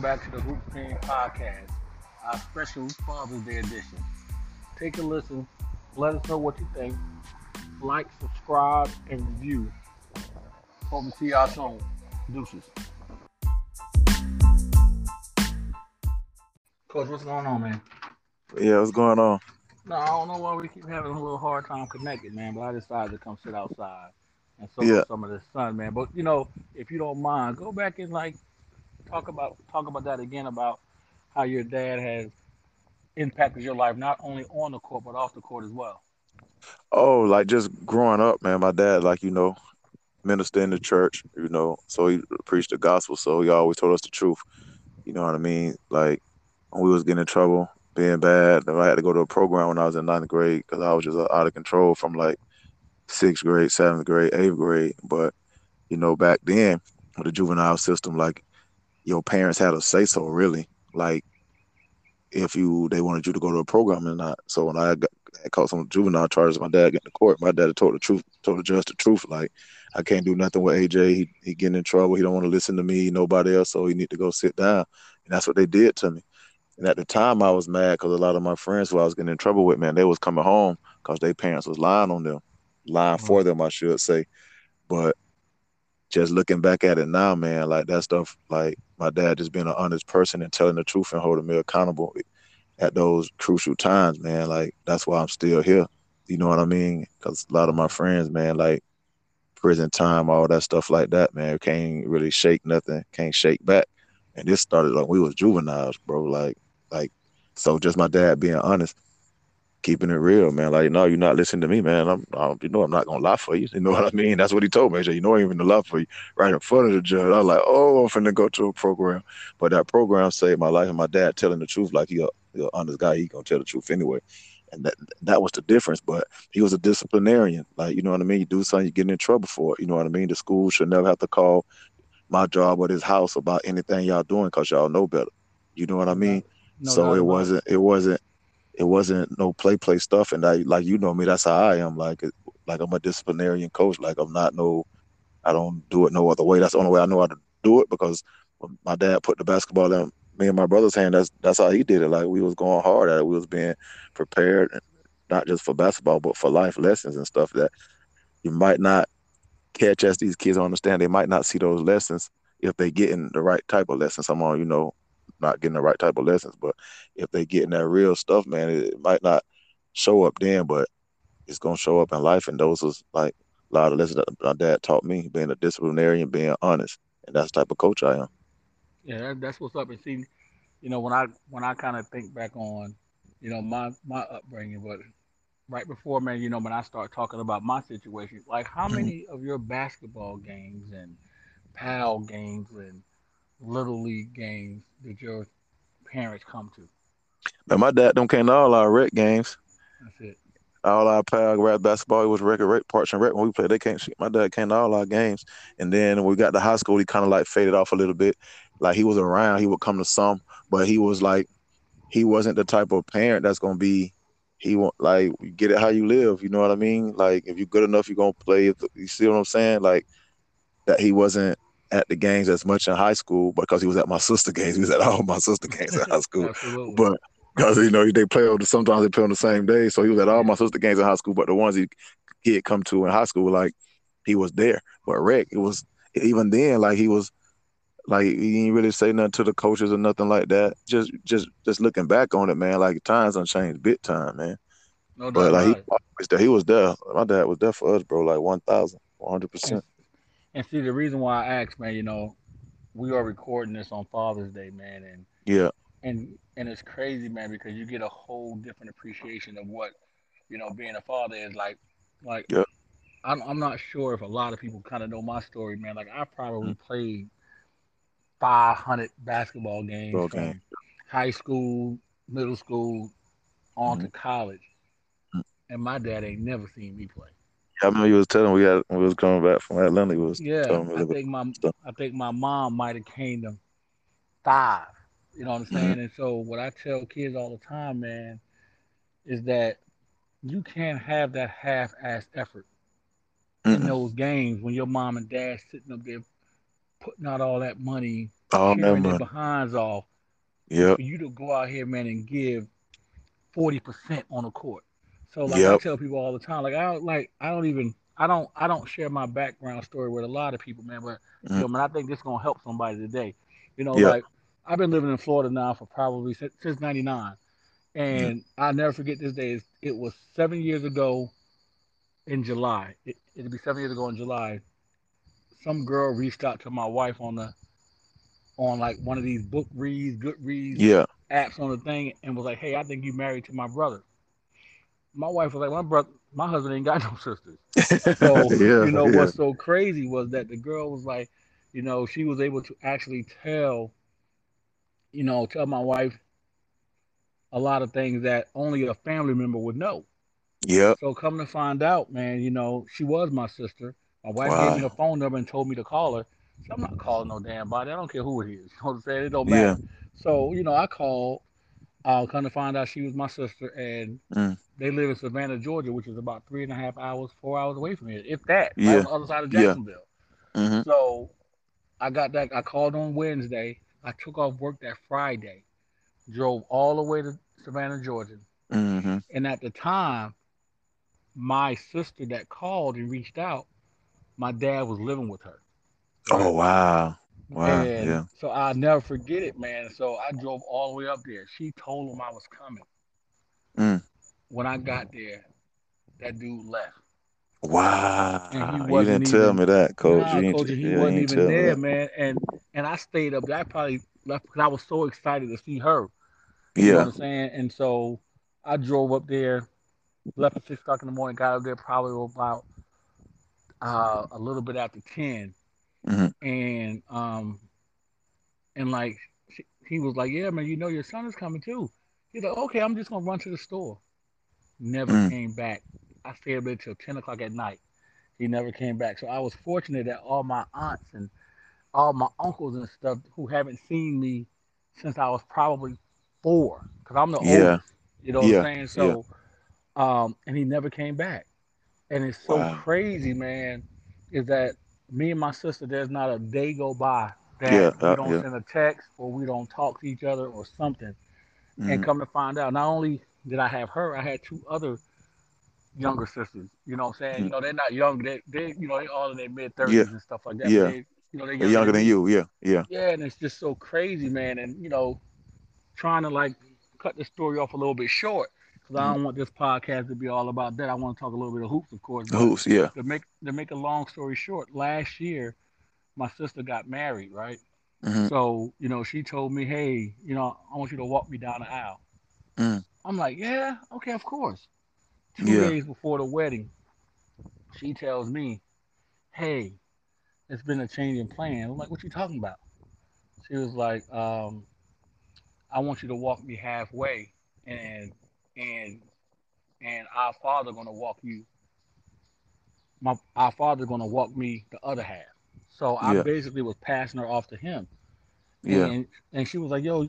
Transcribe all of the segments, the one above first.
welcome back to the Hoop Team Podcast, our special Father's Day edition. Take a listen, let us know what you think, like, subscribe, and review. Hope to see y'all soon. Deuces. Coach, what's going on, man? Yeah, what's going on? No, I don't know why we keep having a little hard time connecting, man. But I decided to come sit outside and soak Yeah. up some of the sun, man. But you know, if you don't mind, go back and like talk about talk about that again about how your dad has impacted your life, not only on the court but off the court as well. Oh, like just growing up, man. My dad, like you know, minister in the church, you know, so he preached the gospel. So he always told us the truth. You know what I mean? Like when we was getting in trouble, being bad, I had to go to a program when I was in ninth grade because I was just out of control from like sixth grade, seventh grade, eighth grade. But you know, back then with the juvenile system, like your parents had a say so really, like if you they wanted you to go to a program or not. So when I got I caught some juvenile charges, my dad getting to court, my dad told the truth, told the judge the truth, like I can't do nothing with AJ. He he getting in trouble. He don't want to listen to me, nobody else, so he need to go sit down. And that's what they did to me. And at the time, I was mad because a lot of my friends who I was getting in trouble with, man, they was coming home because their parents was lying on them, lying mm. for them, I should say. But just looking back at it now, man, like that stuff, like my dad just being an honest person and telling the truth and holding me accountable at those crucial times, man. Like that's why I'm still here. You know what I mean? Because a lot of my friends, man, like prison time, all that stuff like that, man, can't really shake nothing, can't shake back. And this started like we was juveniles, bro. Like, like, so just my dad being honest, keeping it real, man. Like, no, you're not listening to me, man. I'm, I, you know, I'm not gonna lie for you. You know what I mean? That's what he told me. He said, you know, I ain't even to lie for you, right in front of the judge. I was like, oh, I'm finna go to a program, but that program saved my life. And my dad telling the truth, like he a, he a honest guy, he gonna tell the truth anyway. And that that was the difference. But he was a disciplinarian. Like, you know what I mean? You do something, you get in trouble for it. You know what I mean? The school should never have to call my job or this house about anything y'all doing because y'all know better. You know what I mean? No so it wasn't it wasn't it wasn't no play play stuff. And I like you know me that's how I am. Like like I'm a disciplinarian coach. Like I'm not no I don't do it no other way. That's the only way I know how to do it because my dad put the basketball in me and my brother's hand that's that's how he did it. Like we was going hard at it. We was being prepared not just for basketball but for life lessons and stuff that you might not catch as these kids understand. They might not see those lessons if they getting the right type of lessons. I'm are you know not getting the right type of lessons but if they getting that real stuff, man, it, it might not show up then, but it's gonna show up in life. And those was like a lot of lessons that my dad taught me, being a disciplinarian, being honest, and that's the type of coach I am. Yeah, that's what's up. And see, you know, when I when I kind of think back on, you know, my my upbringing, but right before, man, you know, when I start talking about my situation, like how Mhm. many of your basketball games and PAL games and little league games did your parents come to? But my dad don't came to all our rec games, That's it. all our pal rap basketball. It was record rec, Parks and Rec when we played. They can't. shoot. My dad came to all our games, and then when we got to high school, he kind of like faded off a little bit. Like he was around, he would come to some, but he was like, he wasn't the type of parent that's gonna be. He want like get it how you live. You know what I mean? Like if you're good enough, you're gonna play. You see what I'm saying? Like that he wasn't at the games as much in high school because he was at my sister games. He was at all my sister games in high school. But because you know they play on the, sometimes they play on the same day, so he was at all my sister games in high school. But the ones he he had come to in high school, like he was there. But Rick, it was even then like he was like he didn't really say nothing to the coaches or nothing like that. Just just just looking back on it, man, like times done changed big time, man. no doubt But like he always there. He was there. My dad was there for us, bro. Like one thousand, one hundred percent. And see, the reason why I asked, man, you know, we are recording this on Father's Day, man, and Yeah. and and it's crazy, man, because you get a whole different appreciation of what you know being a father is like. Like, Yep. I'm I'm not sure if a lot of people kind of know my story, man. Like, I probably Mm. played 500 basketball games Ball from high school, middle school, on Mhm. to college, Mm. and my dad ain't never seen me play. I remember you was telling we had we was coming back from Atlanta. You was Yeah, telling me a I think my stuff. I think my mom might have came to five. You know what I'm Mm-hmm. saying? And so what I tell kids all the time, man, is that you can't have that half-ass effort in Mm-mm. those games when your mom and dad sitting up there putting out all that money Oh cheering their behinds off Yep. for you to go out here, man, and give forty percent on the court. So like I tell people all the time, like I don't like I don't even I don't I don't share my background story with a lot of people, man. But you mm. know, man, I think this is gonna help somebody today. You know, Yeah. like I've been living in Florida now for probably since, since '99, mm. and I'll never forget this day. It- It was seven years ago in July. It, it'll be seven years ago in July. Some girl reached out to my wife on the on like one of these book reads, Goodreads Yeah. apps on the thing, and was like, "Hey, I think you married to my brother." My wife was like, "My brother, my husband ain't got no sisters." So yeah. you know yeah. what's so crazy was that the girl was like, you know, she was able to actually tell, you know, tell my wife a lot of things that only a family member would know. Yeah. So come to find out, man, you know, she was my sister. My wife gave me Wow. her phone number and told me to call her. So I'm not calling no damn body. I don't care who it is. You know what I'm saying? It don't Yeah. matter. So, you know, I called. I'll come to find out she was my sister, and Mm. they live in Savannah, Georgia, which is about three and a half hours, four hours away from here, if that, right Yeah. on the other side of Yeah. Jacksonville. hmm So I got that. I called on Wednesday. I took off work that Friday, drove all the way to Savannah, Georgia. hmm And at the time, my sister that called and reached out, my dad was living with her. Oh wow. Wow. And Yeah. so I'll never forget it, man. So I drove all the way up there. She told him I was coming. Mm. When I got there, that dude left. Wow. You didn't tell even- me that, coach. Nah, you coach, he yeah, you wasn't even there, man. And and I stayed up there. I probably left because I was so excited to see her. You know what Yeah. I'm saying? And so I drove up there, left at six o'clock in the morning, got up there probably about uh, a little bit after 10 Mhm. and um and like she, he was like, yeah, man, you know your son is coming too. He's like, okay, I'm just gonna run to the store. Never Mm. came back. I stayed up there till ten o'clock at night. He never came back. So I was fortunate that all my aunts and all my uncles and stuff who haven't seen me since I was probably four, because I'm the Yeah. oldest. You know what Yeah. I'm saying? So, um, and he never came back. And it's so Wow. crazy, man, is that me and my sister, there's not a day go by that Yeah, we uh, don't yeah. send a text or we don't talk to each other or something. And Mhm. come to find out, not only did I have her, I had two other younger sisters. You know what I'm saying? Mhm. You know, they're not young. They, they, you know, they all in their mid thirties Yeah. and stuff like that. Yeah. They, you know, they're They're younger than you. Yeah. Yeah. Yeah, and it's just so crazy, man. And you know, trying to like cut the story off a little bit short because I don't want this podcast to be all about that. I want to talk a little bit of hoops, of course. Who's? Yeah. to make to make a long story short, last year my sister got married, right? hmm So you know, she told me, hey, you know, I want you to walk me down the aisle. Mm. I'm like, yeah, okay, of course. Two Yeah. days before the wedding, she tells me, hey, it's been a change in plan. I'm like, what you talking about? She was like, um, I want you to walk me halfway, and and and our father gonna walk you. My our father gonna walk me the other half. So I Yeah. basically was passing her off to him. Yeah. And and she was like, "Yo,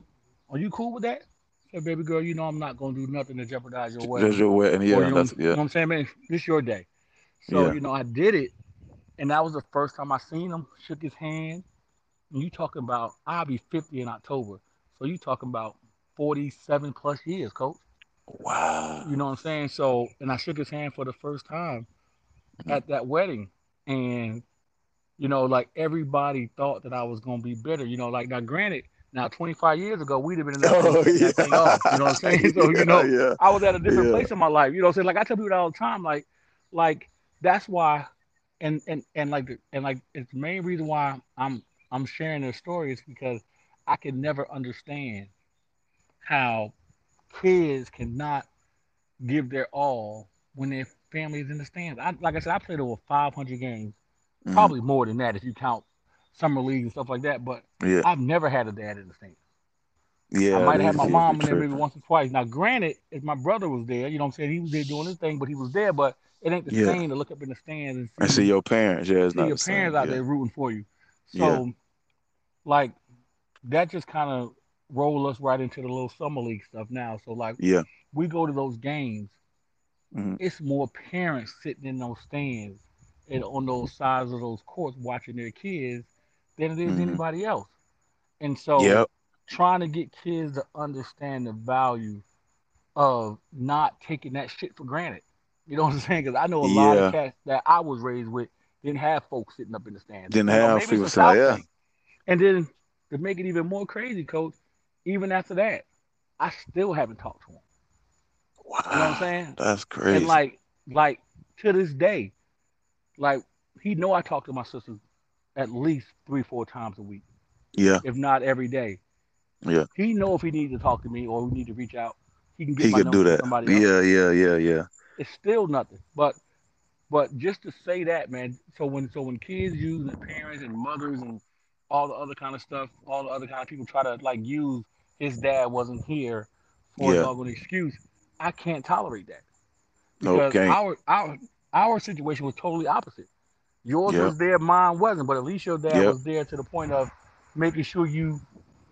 are you cool with that?" I said, "Baby girl, you know I'm not gonna do nothing to jeopardize your wedding." Your wedding. Yeah. Or, you, know, That's you know what I'm saying, man? This your day. So Yeah. you know, I did it, and that was the first time I seen him. Shook his hand. And you talking about? I'll be 50 in October. So you talking about 47 plus years, coach. Wow. You know what I'm saying? So, and I shook his hand for the first time Mhm. at that wedding, and you know, like everybody thought that I was gonna be bitter. You know, like now, granted, now 25 years ago, we'd have been in that, Oh thing, yeah. that thing off. You know what I'm saying? So you know, Yeah. I was at a different Yeah. place in my life. You know, what I'm saying like I tell people that all the time. Like, like that's why, and and and like the- and like it's the main reason why I'm I'm sharing this story is because I could never understand how kids cannot give their all when their family is in the stands. I, like I said, I played over 500 games, Mhm. probably more than that if you count summer leagues and stuff like that. But Yeah. I've never had a dad in the stands. Yeah. I might have had my mom in there maybe once or twice. Now, granted, if my brother was there, you know what I'm saying, he was there doing his thing, but he was there. But it ain't the Yeah. same to look up in the stands and see, And see your parents. Yeah. It's see not your the same. parents out Yeah. there rooting for you. So, like, that just kind of roll us right into the little summer league stuff now. So, like, Yeah. we go to those games, Mhm. it's more parents sitting in those stands and on those sides of those courts watching their kids than it is Mhm. anybody else. And so Yep. trying to get kids to understand the value of not taking that shit for granted. You know what I'm saying? Because I know a lot of cats that I was raised with didn't have folks sitting up in the stands. Didn't You know, have people yeah. thing. And then to make it even more crazy, coach, even after that, I still haven't talked to him. Wow. You know what I'm saying? That's crazy. And like, like to this day, like he know I talk to my sisters at least three, four times a week, yeah. if not every day. Yeah. He know if he needs to talk to me or we need to reach out, he can get He number do that. somebody else. Yeah, yeah, yeah, yeah. It's still nothing. But but just to say that, man. So when so when kids use their parents and mothers and all the other kind of stuff, all the other kind of people try to like use his dad wasn't here for Yeah. a doggone excuse. I can't tolerate that. No, Because can't. our our our situation was totally opposite. Yours Yep. was there, mine wasn't, but at least your dad Yep. was there to the point of making sure you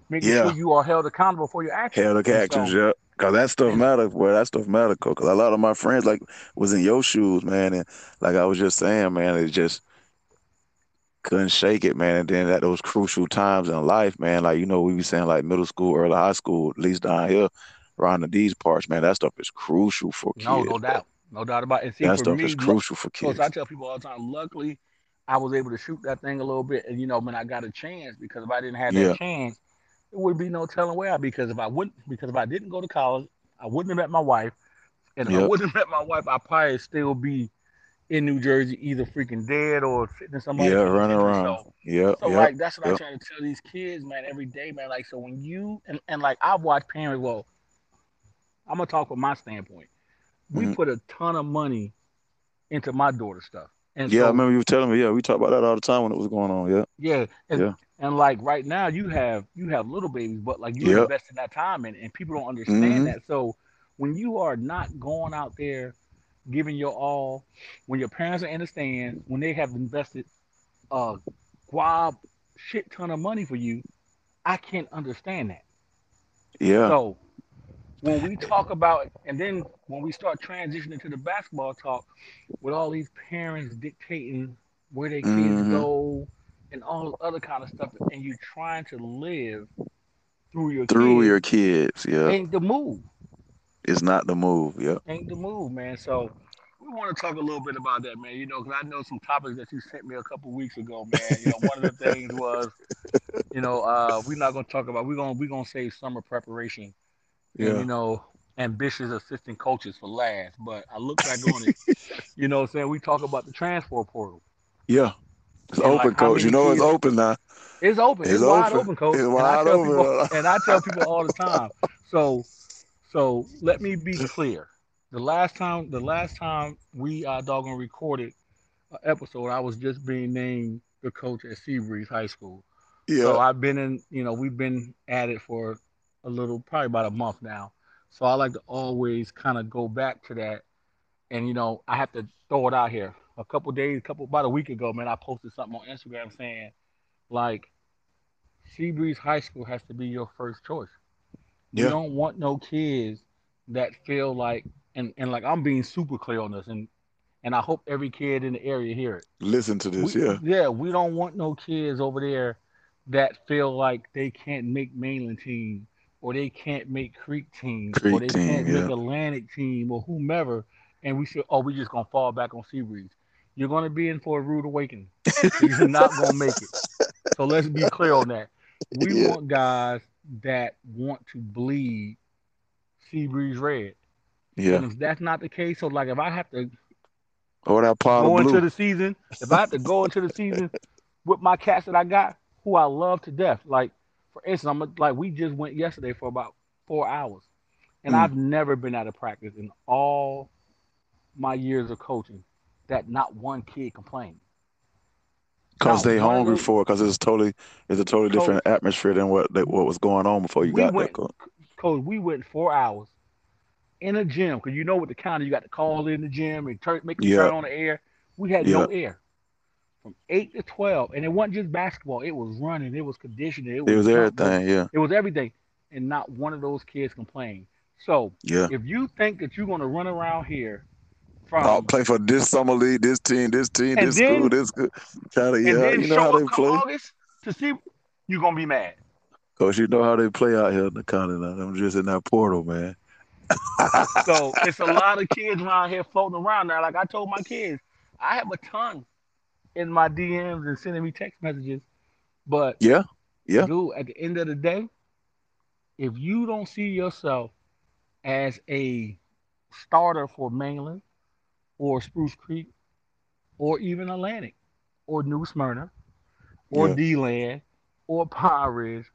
making Yeah. sure you are held accountable for your actions. And actions, so- yeah. Cause that stuff matter, boy. That stuff matter, cause a lot of my friends like was in your shoes, man, and like I was just saying, man, it just couldn't shake it, man. And then at those crucial times in life, man, like you know, we be saying like middle school, early high school, at least down here around the these parts, man, that stuff is crucial for kids. No, no doubt. No doubt about it. And see, That for stuff me, is crucial for kids. I tell people all the time, luckily, I was able to shoot that thing a little bit. And, you know, when I got a chance, because if I didn't have that Yeah. chance, it would be no telling where. Because if I wouldn't, because if I didn't go to college, I wouldn't have met my wife. And if I wouldn't have met my wife, I'd probably still be in New Jersey, either freaking dead or sitting in somebody's Yeah, running around. So, Yeah, so yeah. like that's what I yep. try to tell these kids, man, every day, man. Like so when you and, and like I've watched parents, well, I'm gonna talk from my standpoint. We Mhm. put a ton of money into my daughter's stuff. And Yeah, I remember you were telling me. Yeah, we talked about that all the time when it was going on. Yeah, yeah, and, Yeah. and like right now you have you have little babies, but like you're Yep. investing that time in, and people don't understand Mhm. that. So when you are not going out there giving your all, when your parents are in the stands, when they have invested a guab shit ton of money for you, I can't understand that. yeah, So when we talk about, and then when we start transitioning to the basketball talk, with all these parents dictating where their kids Mhm. go and all the other kind of stuff, and you trying to live through your through kids, your kids. Yeah, ain't the move, it's not the move. Yeah, ain't the move, man. So we want to talk a little bit about that, man. You know, because I know some topics that you sent me a couple weeks ago, man. You know, one of the things was, you know, uh, we're not gonna talk about. We're gonna we're gonna save summer preparation and yeah, you know, ambitious assistant coaches for last. But I look back on it, you know, what I'm saying we talk about the transfer portal. yeah. It's And, open, how coach. You know it's open now. It's open. It's, It's wide open. open, coach. It's wide tell open. people, and I tell people all the time. So, so let me be clear. The last time, the last time we uh, doggone recorded an episode, I was just being named the coach at Seabreeze High School. Yeah, So I've been in, you know, we've been at it for a little, probably about a month now. So I like to always kind of go back to that. And, you know, I have to throw it out here. A couple days, a couple, about a week ago, man, I posted something on Instagram saying, like, Seabreeze High School has to be your first choice. You Yeah. don't want no kids that feel like, and, and like I'm being super clear on this, and and I hope every kid in the area hear it listen to this. we, Yeah, yeah, we don't want no kids over there that feel like they can't make mainland team or they can't make creek team or Creek they team, can't yeah. make Atlantic team or whomever, and we should oh, we just gonna fall back on Seabreeze. You're gonna be in for a rude awakening. You're not gonna make it. So let's be clear on that. We Yeah. want guys that want to bleed Seabreeze red. yeah. And if that's not the case, so like if I have to Or that pile go into the season, if I have to go into the season with my cats that I got, who I love to death, like for instance, I'm a, like we just went yesterday for about four hours, and Mm. I've never been out of practice in all my years of coaching that not one kid complained. Cause they hungry for it. Cause it's totally, it's a totally Coach. different atmosphere than what that, what was going on before you We got there. went- Coach. Coach, we went four hours in a gym because you know with the counter you got to call in the gym and turn make Yeah. turn on the air. We had no air from eight to twelve, and it wasn't just basketball. It was running, it was conditioning, it was, It was everything. Yeah, It was everything, and not one of those kids complained. So yeah. if you think that you're going to run around here I'll play for this summer league, this team, this team, And this then- school, this good. Try to, and yeah, then you know show how they play. August to see, you're gonna be mad. Cause you know how they play out here in the continent. I'm just in that portal, man. so it's a lot of kids around here floating around now. Like I told my kids, I have a ton in my DMs and sending me text messages. But yeah, yeah, dude, at the end of the day, if you don't see yourself as a starter for Mainland or Spruce Creek or even Atlantic or New Smyrna or yeah. D-Land or Pine Ridge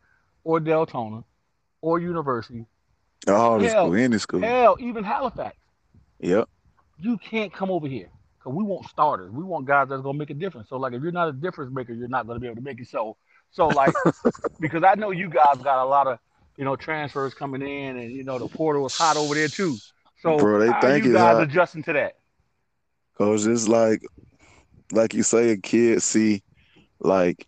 or Deltona or University. Oh, the school, any school. Hell, even Halifax. Yep. You can't come over here because we want starters. We want guys that's gonna make a difference. So like, if you're not a difference maker, you're not gonna be able to make it. So, so like, because I know you guys got a lot of you know transfers coming in, and you know the portal was hot over there too. So, Bro, they how you guys hot. adjusting to that? Cause it's like, like you say, a kid see, like,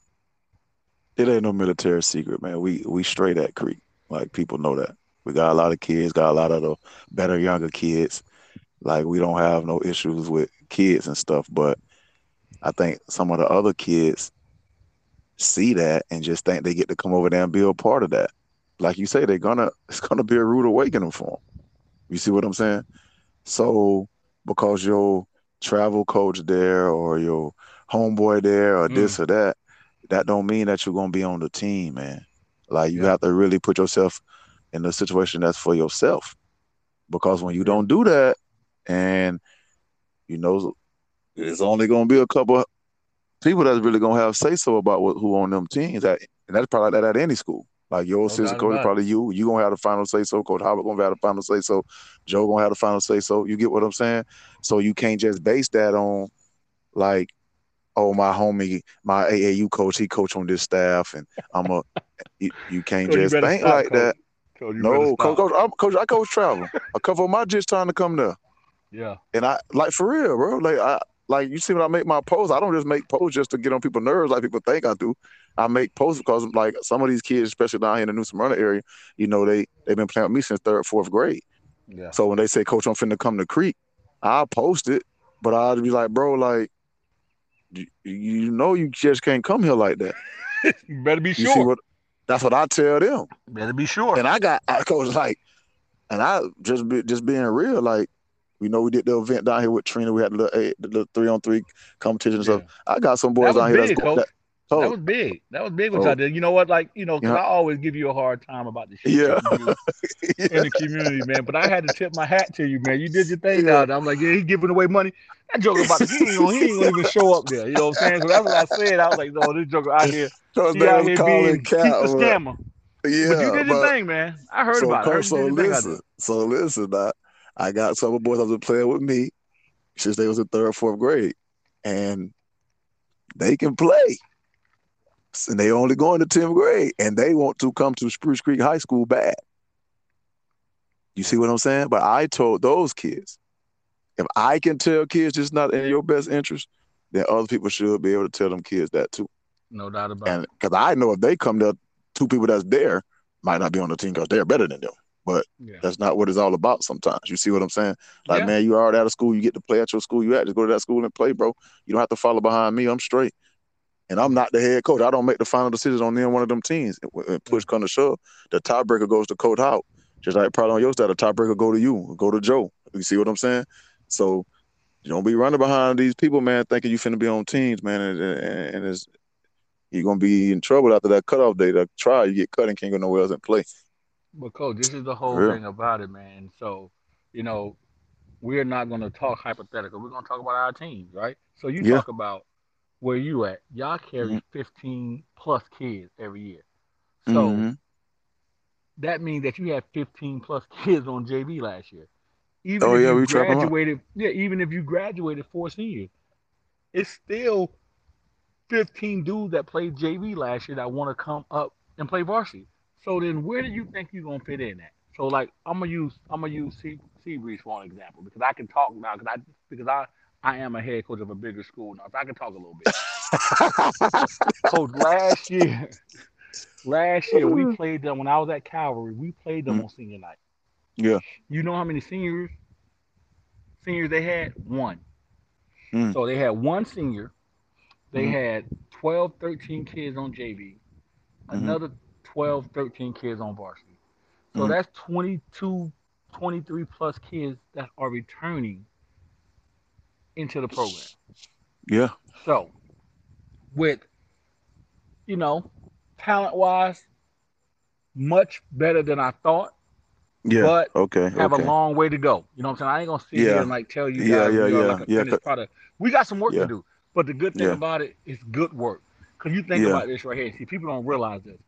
it ain't no military secret, man. We we straight at Creek. Like people know that. We got a lot of kids, got a lot of the better younger kids. Like we don't have no issues with kids and stuff, but I think some of the other kids see that and just think they get to come over there and be a part of that. Like you say, they're gonna it's gonna be a rude awakening for them. You see what I'm saying? So because your travel coach there or your homeboy there or mm. this or that, that don't mean that you're gonna be on the team, man. Like you yeah. have to really put yourself in a situation that's for yourself. Because when you don't do that, and you know, it's only gonna be a couple people that's really gonna have say so about what, who on them teams. That and that's probably that at any school. Like your no assistant coach, probably you. You gonna have the final say so. Coach Howard gonna have the final say so. Joe gonna have the final say so. You get what I'm saying? So you can't just base that on like, oh my homie, my AAU coach, he coach on this staff, and I'm a. you, you can't just think stop, like coach. that. Coach, no, coach, coach, I'm, coach, I coach travel. a couple of my just trying to come there. Yeah. And I like for real, bro. Like I like you see when I make my posts, I don't just make posts just to get on people's nerves like people think I do. I make posts because like some of these kids, especially down here in the New Smyrna area, you know, they they've been playing with me since third, fourth grade. Yeah. So when they say, Coach, I'm finna come to Creek, I'll post it, but I'll be like, bro, like, you, you know, you just can't come here like that. you better be sure. What, that's what I tell them. Better be sure. And I got, I coach like, and I just be, just being real, like, you know, we did the event down here with Trina. We had the, the, the three on three competition and yeah. stuff. I got some boys down here. Big, that's, that, Oh. That was big. That was big what y'all did. You know what? Like, you know, because yeah. I always give you a hard time about the shit yeah. in the community, man. But I had to tip my hat to you, man. You did your thing yeah. out I'm like, yeah, he giving away money. That joke about he ain't, gonna, he ain't gonna even show up there. You know what I'm saying? So that's what I said. I was like, no, this joker out here, he out here being, he's a scammer. Yeah, but you did your thing, man. I heard so, about it. So listen, so listen, I, I got some of the boys that was playing with me since they was in third, fourth grade, and they can play and they only going to 10th grade and they want to come to Spruce Creek High School bad. You see what I'm saying? But I told those kids, if I can tell kids it's not in your best interest, then other people should be able to tell them kids that too. No doubt about and, it. Because I know if they come to two people that's there might not be on the team because they're better than them. But yeah. that's not what it's all about sometimes. You see what I'm saying? Like, yeah. man, you are out of school, you get to play at your school you at. Just go to that school and play, bro. You don't have to follow behind me. I'm straight and I'm not the head coach. I don't make the final decisions on any one of them teams. And push come to shove, the tiebreaker goes to Coach Howard. Just like probably on your side, the tiebreaker go to you, go to Joe. You see what I'm saying? So you don't be running behind these people, man, thinking you finna be on teams, man, and, and, and it's you're gonna be in trouble after that cutoff day. That try, you get cut and can't go nowhere else and play. But coach, this is the whole thing about it, man. So, you know, we're not gonna talk hypothetical. We're gonna talk about our teams, right? So you yeah. talk about where you at, y'all carry mm-hmm. 15 plus kids every year. So mm-hmm. that means that you had 15 plus kids on JV last year. Even oh, if yeah, you graduated, yeah, even if you graduated four seniors, it's still 15 dudes that played JV last year that want to come up and play varsity. So then where do you think you're gonna fit in at? So like I'm gonna use I'm gonna use Sea, Seabreeze for an example because I can talk now because I because I I am a head coach of a bigger school now. If I can talk a little bit. coach, last year, last year we played them when I was at Calvary. We played them mm. on senior night. Yeah. You know how many seniors? Seniors they had one. Mm. So they had one senior. They mm. had 12, 13 kids on JV. Mm-hmm. Another 12, 13 kids on varsity. So Mhm. that's 22, 23 plus kids that are returning into the program. Yeah. So, with, you know, talent wise, much better than I thought, Yeah. but okay. have okay. a long way to go. You know what I'm saying? I ain't gonna sit Yeah. here and like tell you guys Yeah, yeah, yeah, like a yeah, finished product. We got some work to do. But the good thing about it is good work. Cause you think about this right here. See, people don't realize this.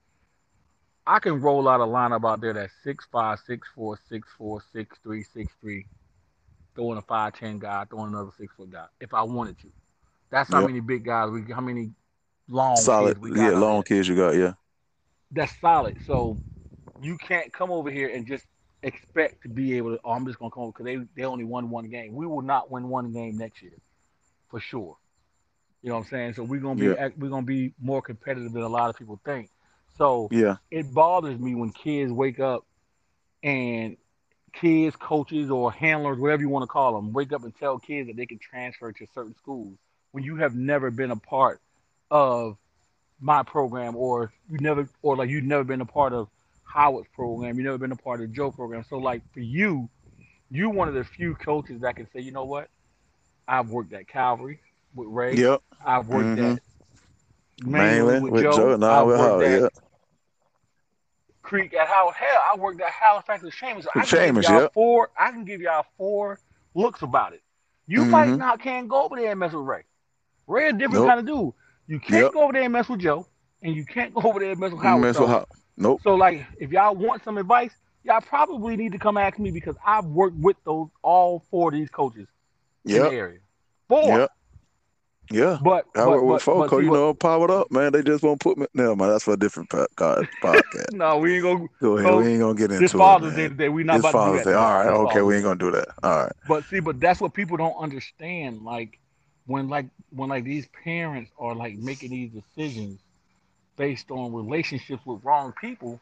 I can roll out a lineup out there that's six five, six four, six four, six three, six three, throwing a five ten guy, throwing another six foot guy, if I wanted to. That's how Yep. many big guys we how many long Solid. kids we got Yeah, long kids you got. Yeah. that's solid. So you can't come over here and just expect to be able to. Oh, I'm just gonna come over because they they only won one game. We will not win one game next year, for sure. You know what I'm saying? So we're gonna be Yeah. we're gonna be more competitive than a lot of people think. So Yeah. it bothers me when kids wake up and kids, coaches, or handlers, whatever you want to call them, wake up and tell kids that they can transfer to certain schools when you have never been a part of my program, or you never, or like you've never been a part of Howard's program, you've never been a part of Joe program. So like for you, you're one of the few coaches that can say, you know what, I've worked at Calvary with Ray, Yep. I've worked Mhm. at mainly Mainland with, with Joe, Joe. Now I've with worked Howard. at Yeah. Creek at how Hell, I worked at Halifax with Seamus. So I can give y'all yep. four. I can give y'all four looks about it. You might Mhm. not can't go over there and mess with Ray. Ray a different Nope. kind of dude. You can't Yep. go over there and mess with Joe, and you can't go over there and mess with Howard. mess So, with Howard. Nope. so like, if y'all want some advice, y'all probably need to come ask me because I've worked with those all four of these coaches in the area. Four. Yep. Yeah. But I but, work with Foco, but you know, powered up, man. They just won't put me. No, man, that's for a different po- God, podcast. no, we ain't gonna. Go ahead. We ain't gonna get into This it. Father's Day man. today, we not It's about to do Father's that. Day. All right. This Okay. Father's We ain't gonna do that. All right. But see, but that's what people don't understand. Like when like when like these parents are like making these decisions based on relationships with wrong people,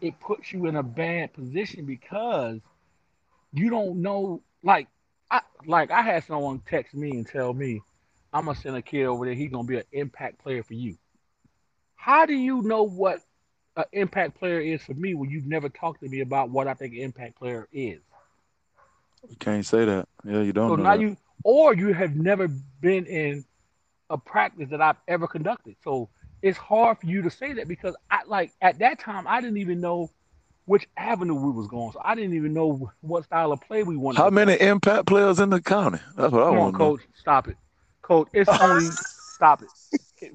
it puts you in a bad position because you don't know like I like I had someone text me and tell me I'm gonna send a kid over there, he's gonna be an impact player for you. How do you know what an impact player is for me when you've never talked to me about what I think an impact player is? You can't say that. Yeah, you don't So know now that. you, or you have never been in a practice that I've ever conducted. So it's hard for you to say that because I like at that time I didn't even know which avenue we was going. So I didn't even know what style of play we wanted. How to play. many impact players in the county? That's what I Come want coach, stop it, coach. It's only stop it.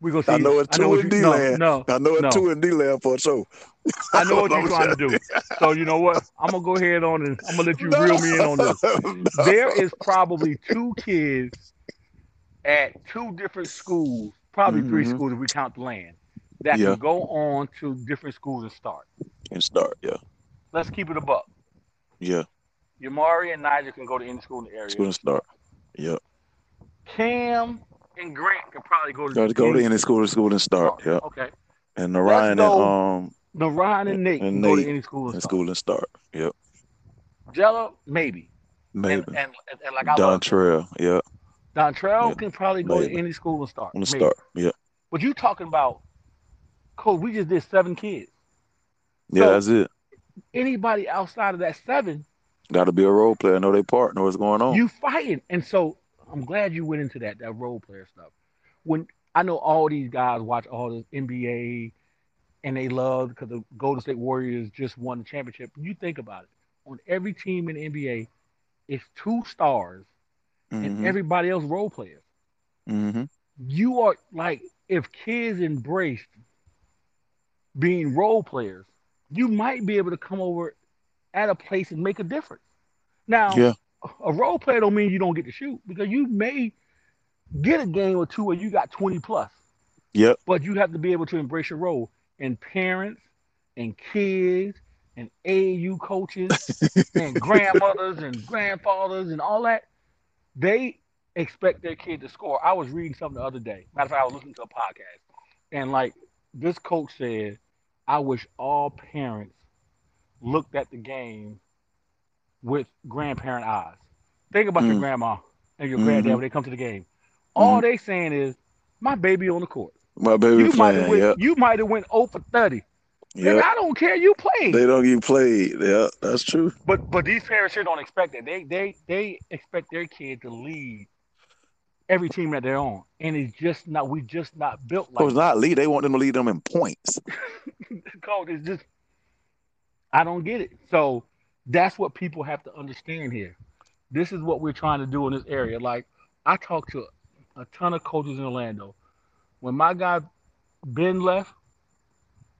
We're gonna see. I know it's two what in you, D no, land. no, I know it's no. two in D land for sure. I know what you're trying to do. So you know what? I'm gonna go ahead on and I'm gonna let you reel me in on this. No. there is probably two kids at two different schools, probably three Mhm. schools if we count the land, that Yeah. can go on to different schools and start. and start. Yeah, Let's keep it above. buck. yeah. Yamari and Nigel can go to any school in the area. School and start. Yeah, Cam and Grant can probably go to to go to any school, school and start. Yeah, Okay. and Narayan and um No, Ryan and Nate And can go Nate to any school and and start. school and start. Yep, Jella, maybe. maybe. And, and, and, and like I Don love Trail. Yeah, Dontrell Yeah, can probably go maybe. to any school and start. maybe. start. Yeah, But you talking about, Coach, we just did seven kids. yeah. So- that's it. Anybody outside of that seven, Got to be a role player. Know they part. Know what's going on. you fighting. And so I'm glad you went into that, that role player stuff. When I know all these guys watch all this NBA and they love because the Golden State Warriors just won the championship. You think about it. On every team in the NBA, it's two stars and Mhm, everybody else role players. mhm. You are like if kids embraced being role players, you might be able to come over at a place and make a difference. Now, Yeah, a role player don't mean you don't get to shoot because you may get a game or two where you got 20 plus, yep. but you have to be able to embrace your role. And parents and kids and AAU coaches and grandmothers and grandfathers and all that, they expect their kid to score. I was reading something the other day. Matter of fact, I was listening to a podcast, and like this coach said, I wish all parents looked at the game with grandparent eyes. Think about your Mm. grandma and your granddad Mhm. when they come to the game. All Mhm. they saying is, "My baby on the court." My baby You might have playing. went. Yeah, You might have went 0 for 30. Yeah. I don't care. You played. They don't get played. Yeah, that's true. But but these parents here don't expect that. They they they expect their kid to lead every team that they're on, and it's just not. We just not built like It's not lead. They want them to lead them in points. coach. It's just I don't get it. So that's what people have to understand here. This is what we're trying to do in this area. Like I talked to a ton of coaches in Orlando. When my guy Ben left,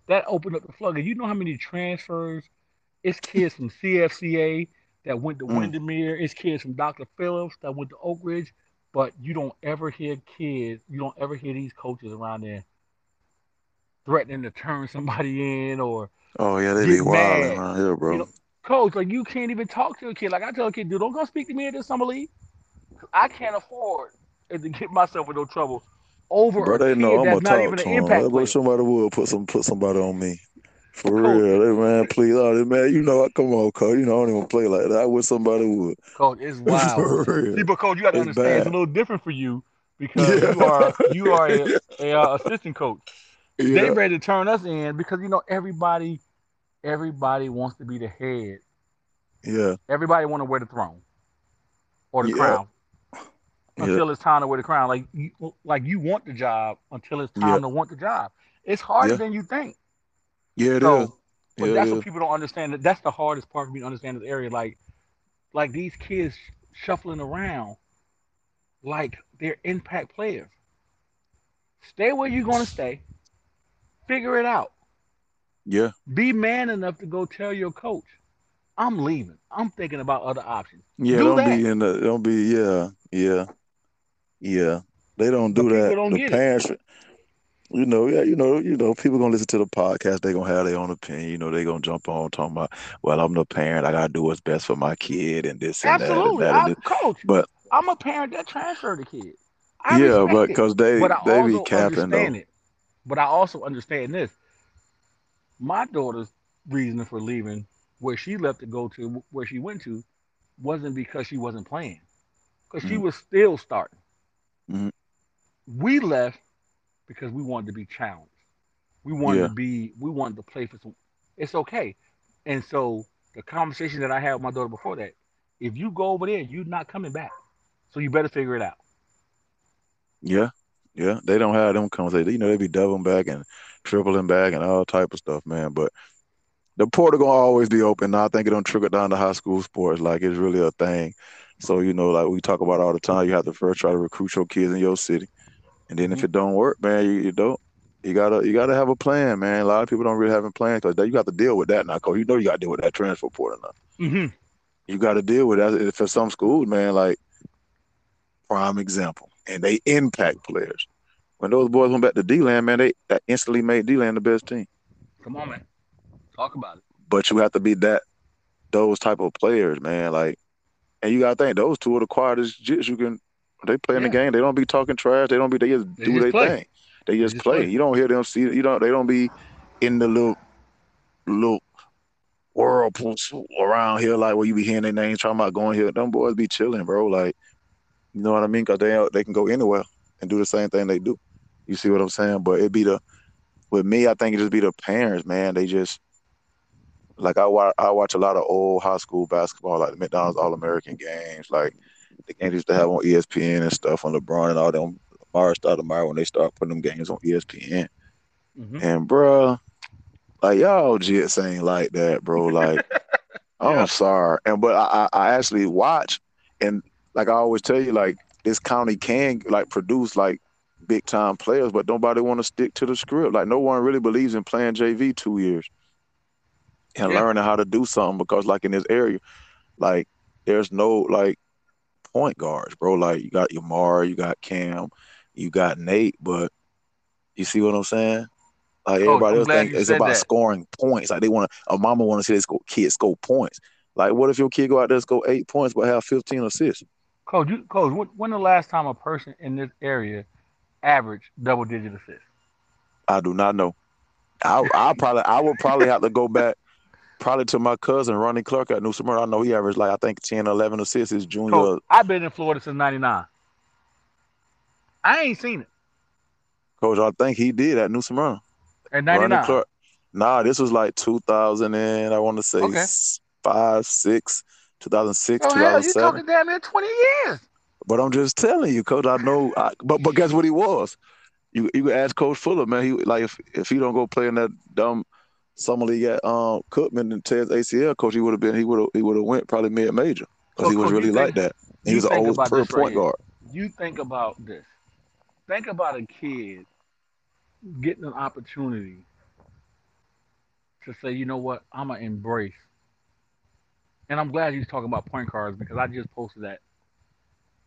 that opened up the floodgate. You know how many transfers? It's kids from CFCA that went to Mm. Windermere. It's kids from Dr. Phillips that went to Oak Ridge. But you don't ever hear kids. You don't ever hear these coaches around there threatening to turn somebody in or Oh yeah, they be wild around here, bro. You know, coach, like you can't even talk to a kid. Like I tell a kid, dude, don't go speak to me at this summer league. I can't afford to get myself in no trouble over Bro, a they kid know I'm not talk even to an him. impact But player. somebody would put some put somebody on me. For Coach. real, they, man. Please, oh, man. You know, I come on, coach. You know, I don't even play like that. I wish somebody would. Coach, it's wild. For real. See, but coach, you got to It's understand, it's a little different for you because Yeah. you are you are a, a, uh, assistant coach. They ready to turn us in because you know everybody everybody wants to be the head. yeah, Everybody want to wear the throne or the Yeah. crown yeah, until it's time to wear the crown. Like you, like you want the job until it's time Yeah. to want the job. It's harder Yeah. than you think. yeah. It So, is. but Yeah, that's what people don't understand. That that's the hardest part for me to understand this area. Like, like these kids shuffling around, like they're impact players. Stay where you're gonna stay. Figure it out. Yeah, Be man enough to go tell your coach, "I'm leaving. I'm thinking about other options." yeah. Do don't that. be in the. Don't be. Yeah, yeah, yeah. They don't do that. don't the get it. parents. You know, yeah, you know, you know, people gonna listen to the podcast. They gonna have their own opinion. You know, they gonna jump on talking about, well, I'm the parent. I gotta do what's best for my kid and this and Absolutely, that and that and I, this. coach. But I'm a parent that transferred a kid. I yeah, but because they but they be capping though. it. But I also understand this. My daughter's reason for leaving where she left to go to where she went to wasn't because she wasn't playing, because she Mhm. was still starting. Mhm. We left because we wanted to be challenged. We wanted Yeah. to be. We wanted to play for some. It's okay. And so the conversation that I had with my daughter before that, if you go over there, you're not coming back. So you better figure it out. Yeah, yeah. They don't have them conversations. You know, they'd be doubling back and tripling back and all type of stuff, man. But the portal gonna always be open. Now I think it don't trickle down to high school sports. Like it's really a thing. So you know, like we talk about all the time, you have to first try to recruit your kids in your city, and then if Mhm. it don't work, man, you, you don't. You gotta you gotta have a plan, man. A lot of people don't really have a plan because you got to deal with that now. Cause you know you got to deal with that transfer portal now. Mm-hmm. You got to deal with that for some schools, man. Like prime example, and they impact players. When those boys went back to D land, man, they that instantly made D land the best team. Come on, man. Talk about it. But you have to be that those type of players, man. Like, and you got to think those two are the quietest jits you can. They play in the game. They don't be talking trash. They don't be. They just They do just their play. thing. They just, just play. play. You don't hear them see. You don't. They don't be in the little little whirlpools around here like where you be hearing their names talking about going here. Them boys be chilling, bro. Like, you know what I mean? Because they they can go anywhere and do the same thing they do. You see what I'm saying? But it be the with me. I think it just be the parents, man. They just like I watch. I watch a lot of old high school basketball, like the McDonald's All American games, like the games used to have on ESPN and stuff on LeBron and all them. Mars Stoudemire when they start putting them games on ESPN. Mm-hmm. And bruh, like y'all just ain't like that, bro. Like I'm Yeah. sorry. And but I, I I actually watch and like I always tell you, like this county can like produce like big time players, but nobody want to stick to the script. Like no one really believes in playing JV two years and Yeah. learning how to do something because like in this area, like there's no like point guards, bro. Like you got Yamar, you got Cam, you got Nate, but you see what I'm saying? Like everybody I'm else think it's about that. scoring points. Like they want to, a mama want to see this kid score points. Like what if your kid go out there and score eight points but have 15 assists? Coach, you, coach, when, when the last time a person in this area averaged double digit assists? I do not know. I I probably I would probably have to go back probably to my cousin Ronnie Clark at New Smyrna. I know he averaged like I think 10 11 assists his junior. Coach, I've been in Florida since '99. I ain't seen it. Coach, I think he did at New Smyrna. At 99. Clark. Nah, this was like 2000 and I want to say Okay. five, six, 2006, Oh, hell, you talking damn near 20 years. But I'm just telling you, Coach. I know. I, but but guess what he was? You you can ask Coach Fuller, man. He like if if he don't go play in that dumb summer league at um Cookman and Ted's ACL coach, he would have been he would have he would have went probably mid major because he was really think- like that. He was an old per this right point guard. You think about this. Think about a kid getting an opportunity to say, you know what, I'm going to embrace. And I'm glad he's talking about point guards because I just posted that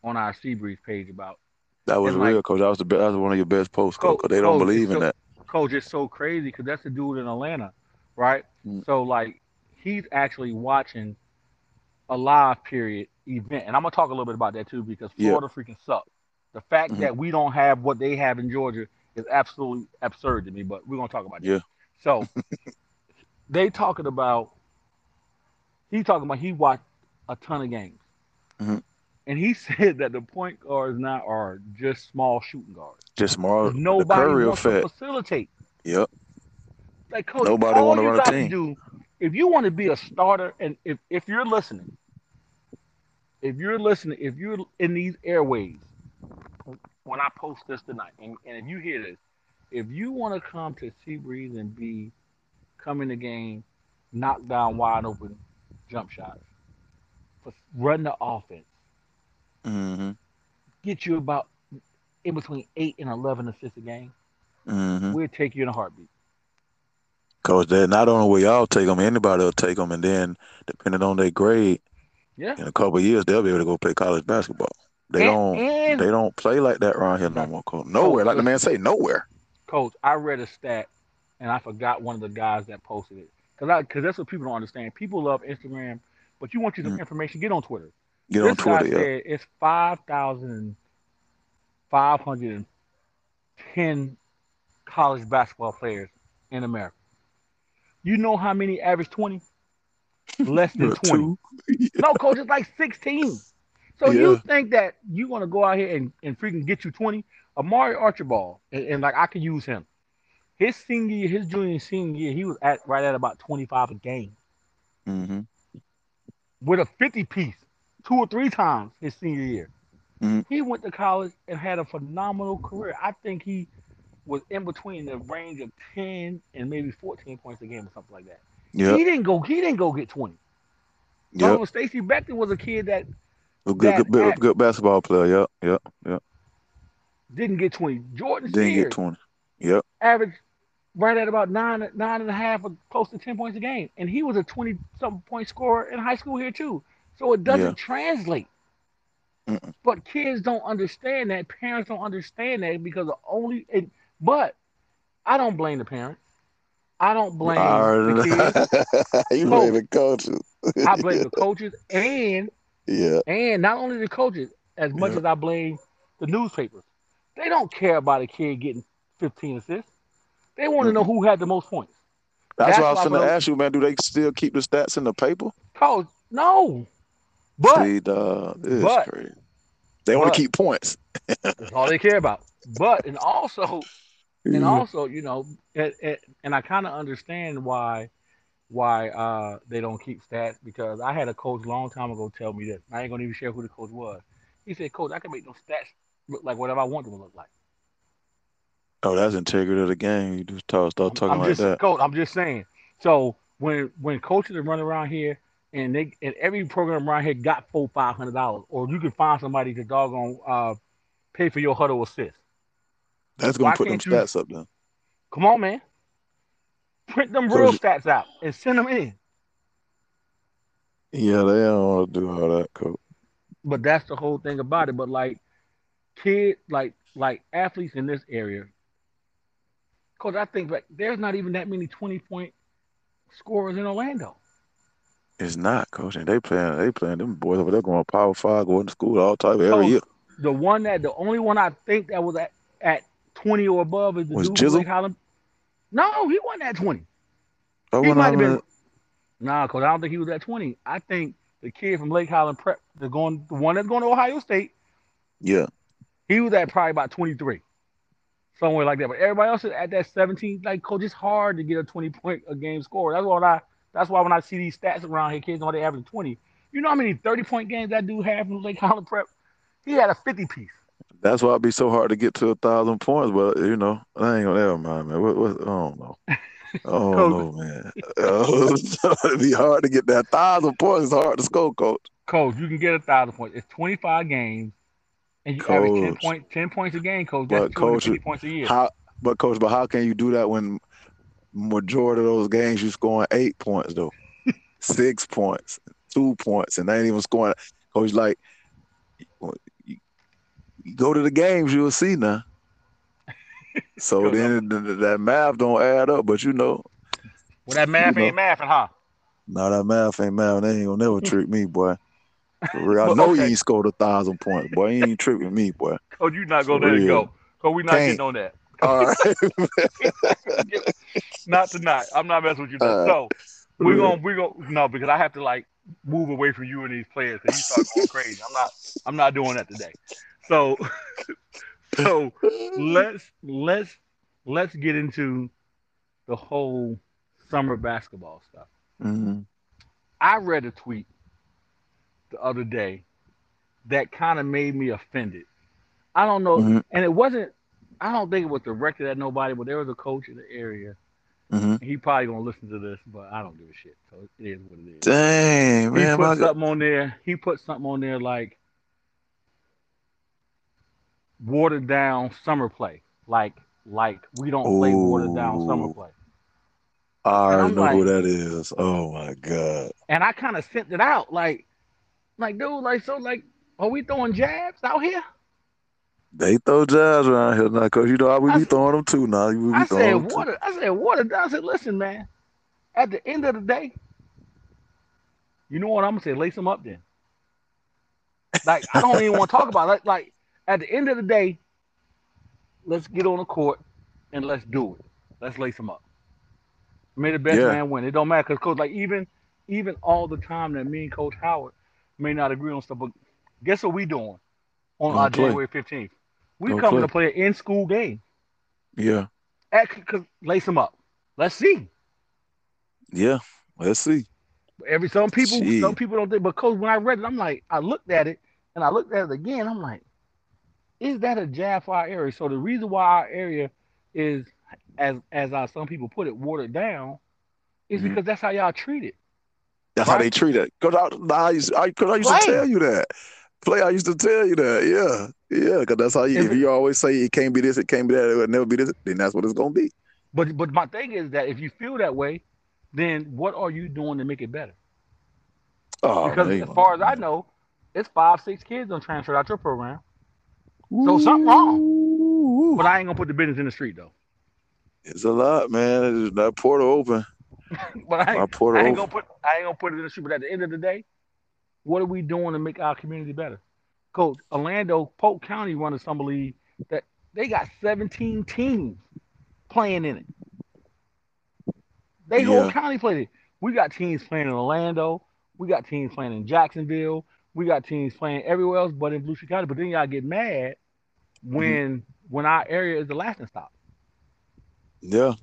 on our Seabreeze page about That was And, like- real, coach. That was the best, that was one of your best posts, coach. Coach- they don't Coach, believe in so- that. coach it's so crazy because that's the dude in Atlanta, right? Mm. So like he's actually watching a live period event, and I'm gonna talk a little bit about that too because Yeah. Florida freaking sucks. The fact Mhm. that we don't have what they have in Georgia is absolutely absurd to me, but we're gonna talk about that. Yeah. So they talking about he talking about he watched a ton of games. Mhm. And he said that the point guards now are just small shooting guards. Just small. Nobody wants effect. to facilitate. Yep. Like coach, Nobody all wanna run a team. do if you want to be a starter, and if if you're listening, if you're listening, if you're in these airways, when I post this tonight, and, and if you hear this, if you want to come to Seabreeze and be come in the game, knock down wide open jump shots, run the offense, Mm-hmm. get you about in between eight and eleven assists a game, Mm-hmm. we'll take you in a heartbeat. Coach, that not only will y'all take them, anybody will take them, and then depending on their grade, Yeah. in a couple of years they'll be able to go play college basketball. They And- don't. and- they don't play like that around here no more, coach. Nowhere, like the man say, nowhere. Coach, I read a stat, and I forgot one of the guys that posted it. Cause I, cause that's what people don't understand. People love Instagram, but you want you some Mhm. information, get on Twitter. Get this on Twitter, guy yeah. said it's five thousand five hundred and ten college basketball players in America. You know how many average twenty? Less than twenty. two. No, coach, it's like sixteen. So you think that you're gonna go out here and, and freaking get you twenty? Amari Archibald, and, and like I could use him. His senior year, his junior and senior year, he was at right at about 25 a game Mm-hmm. with a 50 piece two or three times his senior year. Mhm. He went to college and had a phenomenal career. I think he was in between the range of 10 and maybe 14 points a game or something like that. Yep. He didn't go. He didn't go get 20. Yep. So Stacey Beckton was a kid that A good, that- good, good, basketball player. Yep. Yep. Yep. didn't get 20. Jordan Didn't get twenty. Yep. Average right at about nine, nine and a half, or close to 10 points a game, and he was a 20 something point scorer in high school here too. So it doesn't Yeah. translate. Mm-mm. But kids don't understand that. Parents don't understand that because of only. It, but I don't blame the parents. I don't blame the already- you blame the coaches. I blame the coaches and yeah. and not only the coaches as much Yeah. as I blame the newspapers. They don't care about a kid getting 15 assists. They want to know who had the most points. That's, That's why I was finna wrote- ask you, man. Do they still keep the stats in the paper? Coach, no. But See, dog, this is but-. They want to keep points. that's all they care about. But and also and also, you know, it, it, and I kind of understand why why uh, they don't keep stats because I had a coach a long time ago tell me this. I ain't gonna even share who the coach was. He said, "Coach, I can make those stats look like whatever I want them to look like." Oh, that's integrity of the game. You just talk, start talking I'm like just that. coach. I'm just saying. So when when coaches are running around here and they and every program around here got four five hundred dollars, or you can find somebody to doggone uh, pay for your Hudl Assist. That's gonna why put them you- stats up then. Come on, man. Print them real Coach- stats out and send them in. Yeah, they don't want to do all that, coach. But that's the whole thing about it. But like kid, like like athletes in this area, because I think like there's not even that many twenty point scorers in Orlando. It's not, coach. And they playing, they playing them boys over there going power five, going to school all type of every Coach, year. The one that the only one I think that was at, at twenty or above is the Was dude from Jizzle? Lake Highland. No, he wasn't at twenty. Oh, He might have been. Nah, because I don't think he was at twenty. I think the kid from Lake Highland Prep, the going, the one that's going to Ohio State, Yeah, he was at probably about twenty three. somewhere like that. But everybody else is at that 17. Like, coach, it's hard to get a 20 point a game score. That's what I. That's why when I see these stats around here, kids know they average 20. You know how many 30 point games that dude had from Lake Highland Prep? He had a 50 piece. That's why it'd be so hard to get to a thousand points. But you know, I ain't gonna ever mind, man. What, what, I don't know. Oh no, man. it'd be hard to get that thousand points. It's hard to score, coach. Coach, you can get a thousand points. It's 25 games, and you coach, average 10 point, 10 points a game, coach. That's but coach, points a year. How, but coach, but how can you do that when majority of those games you scoring eight points though, six points, two points, and they ain't even scoring. Coach, like, you, you go to the games, you'll see now. So then the, the, that math don't add up, but you know. Well, that math ain't know, mathing, huh? No, that math ain't math. They ain't gonna never trick me, boy. I know okay. you ain't scored a thousand points, boy. You ain't tricking me, boy. Oh, you not gonna let it go. Oh, we not Can't. getting on that. All right. not tonight. I'm not messing with you. Right. So we're gonna we're gonna no because I have to like move away from you and these players because you start going crazy. I'm not I'm not doing that today. So so let's let's let's get into the whole summer basketball stuff. Mm-hmm. I read a tweet the other day that kind of made me offended. I don't know, mm-hmm. and it wasn't. I don't think it was directed at nobody, but there was a coach in the area. Mm-hmm. He probably gonna listen to this, but I don't give a shit. So it is what it is. Dang, he man! put something on there. He put something on there like watered down summer play, like like we don't Ooh. play watered down summer play. I know like, who that is. Oh my god! And I kind of sent it out, like, like dude, like so, like, are we throwing jabs out here? They throw jabs around here now, cause you know I we be throwing them too now. We be I said water. Too. I said water down. I said, listen, man. At the end of the day, you know what I'm gonna say? Lace them up then. Like I don't even want to talk about it. Like at the end of the day, let's get on the court and let's do it. Let's lace them up. May the best yeah. man win. It don't matter because coach, like even even all the time that me and Coach Howard may not agree on stuff, but guess what we doing on our January fifteenth? We Go coming play. to play an in school game. Yeah. At, cause lace them up. Let's see. Yeah, let's see. Every some people, Gee. some people don't think, but coach, when I read it, I'm like, I looked at it and I looked at it again. I'm like, is that a jab for our area? So the reason why our area is, as as uh, some people put it, watered down, is mm-hmm. because that's how y'all treat it. That's right? how they treat it. Because I, I, I, cause I used to tell you that. Play, I used to tell you that. Yeah, yeah. Because that's how you. If, if you always say it can't be this, it can't be that, it will never be this, then that's what it's gonna be. But but my thing is that if you feel that way, then what are you doing to make it better? Oh, because as far as I know, it's five, six kids on transfer out your program. So something wrong. But I ain't gonna put the business in the street though. It's a lot, man. It's that portal open. but I ain't, I ain't gonna put I ain't gonna put it in the street. But at the end of the day, what are we doing to make our community better? Coach, Orlando, Polk County run a summer league that they got 17 teams playing in it. They yeah. whole county played it. We got teams playing in Orlando. We got teams playing in Jacksonville. We got teams playing everywhere else but in Volusia County. But then y'all get mad when mm-hmm. when our area is the lasting stop. Yeah.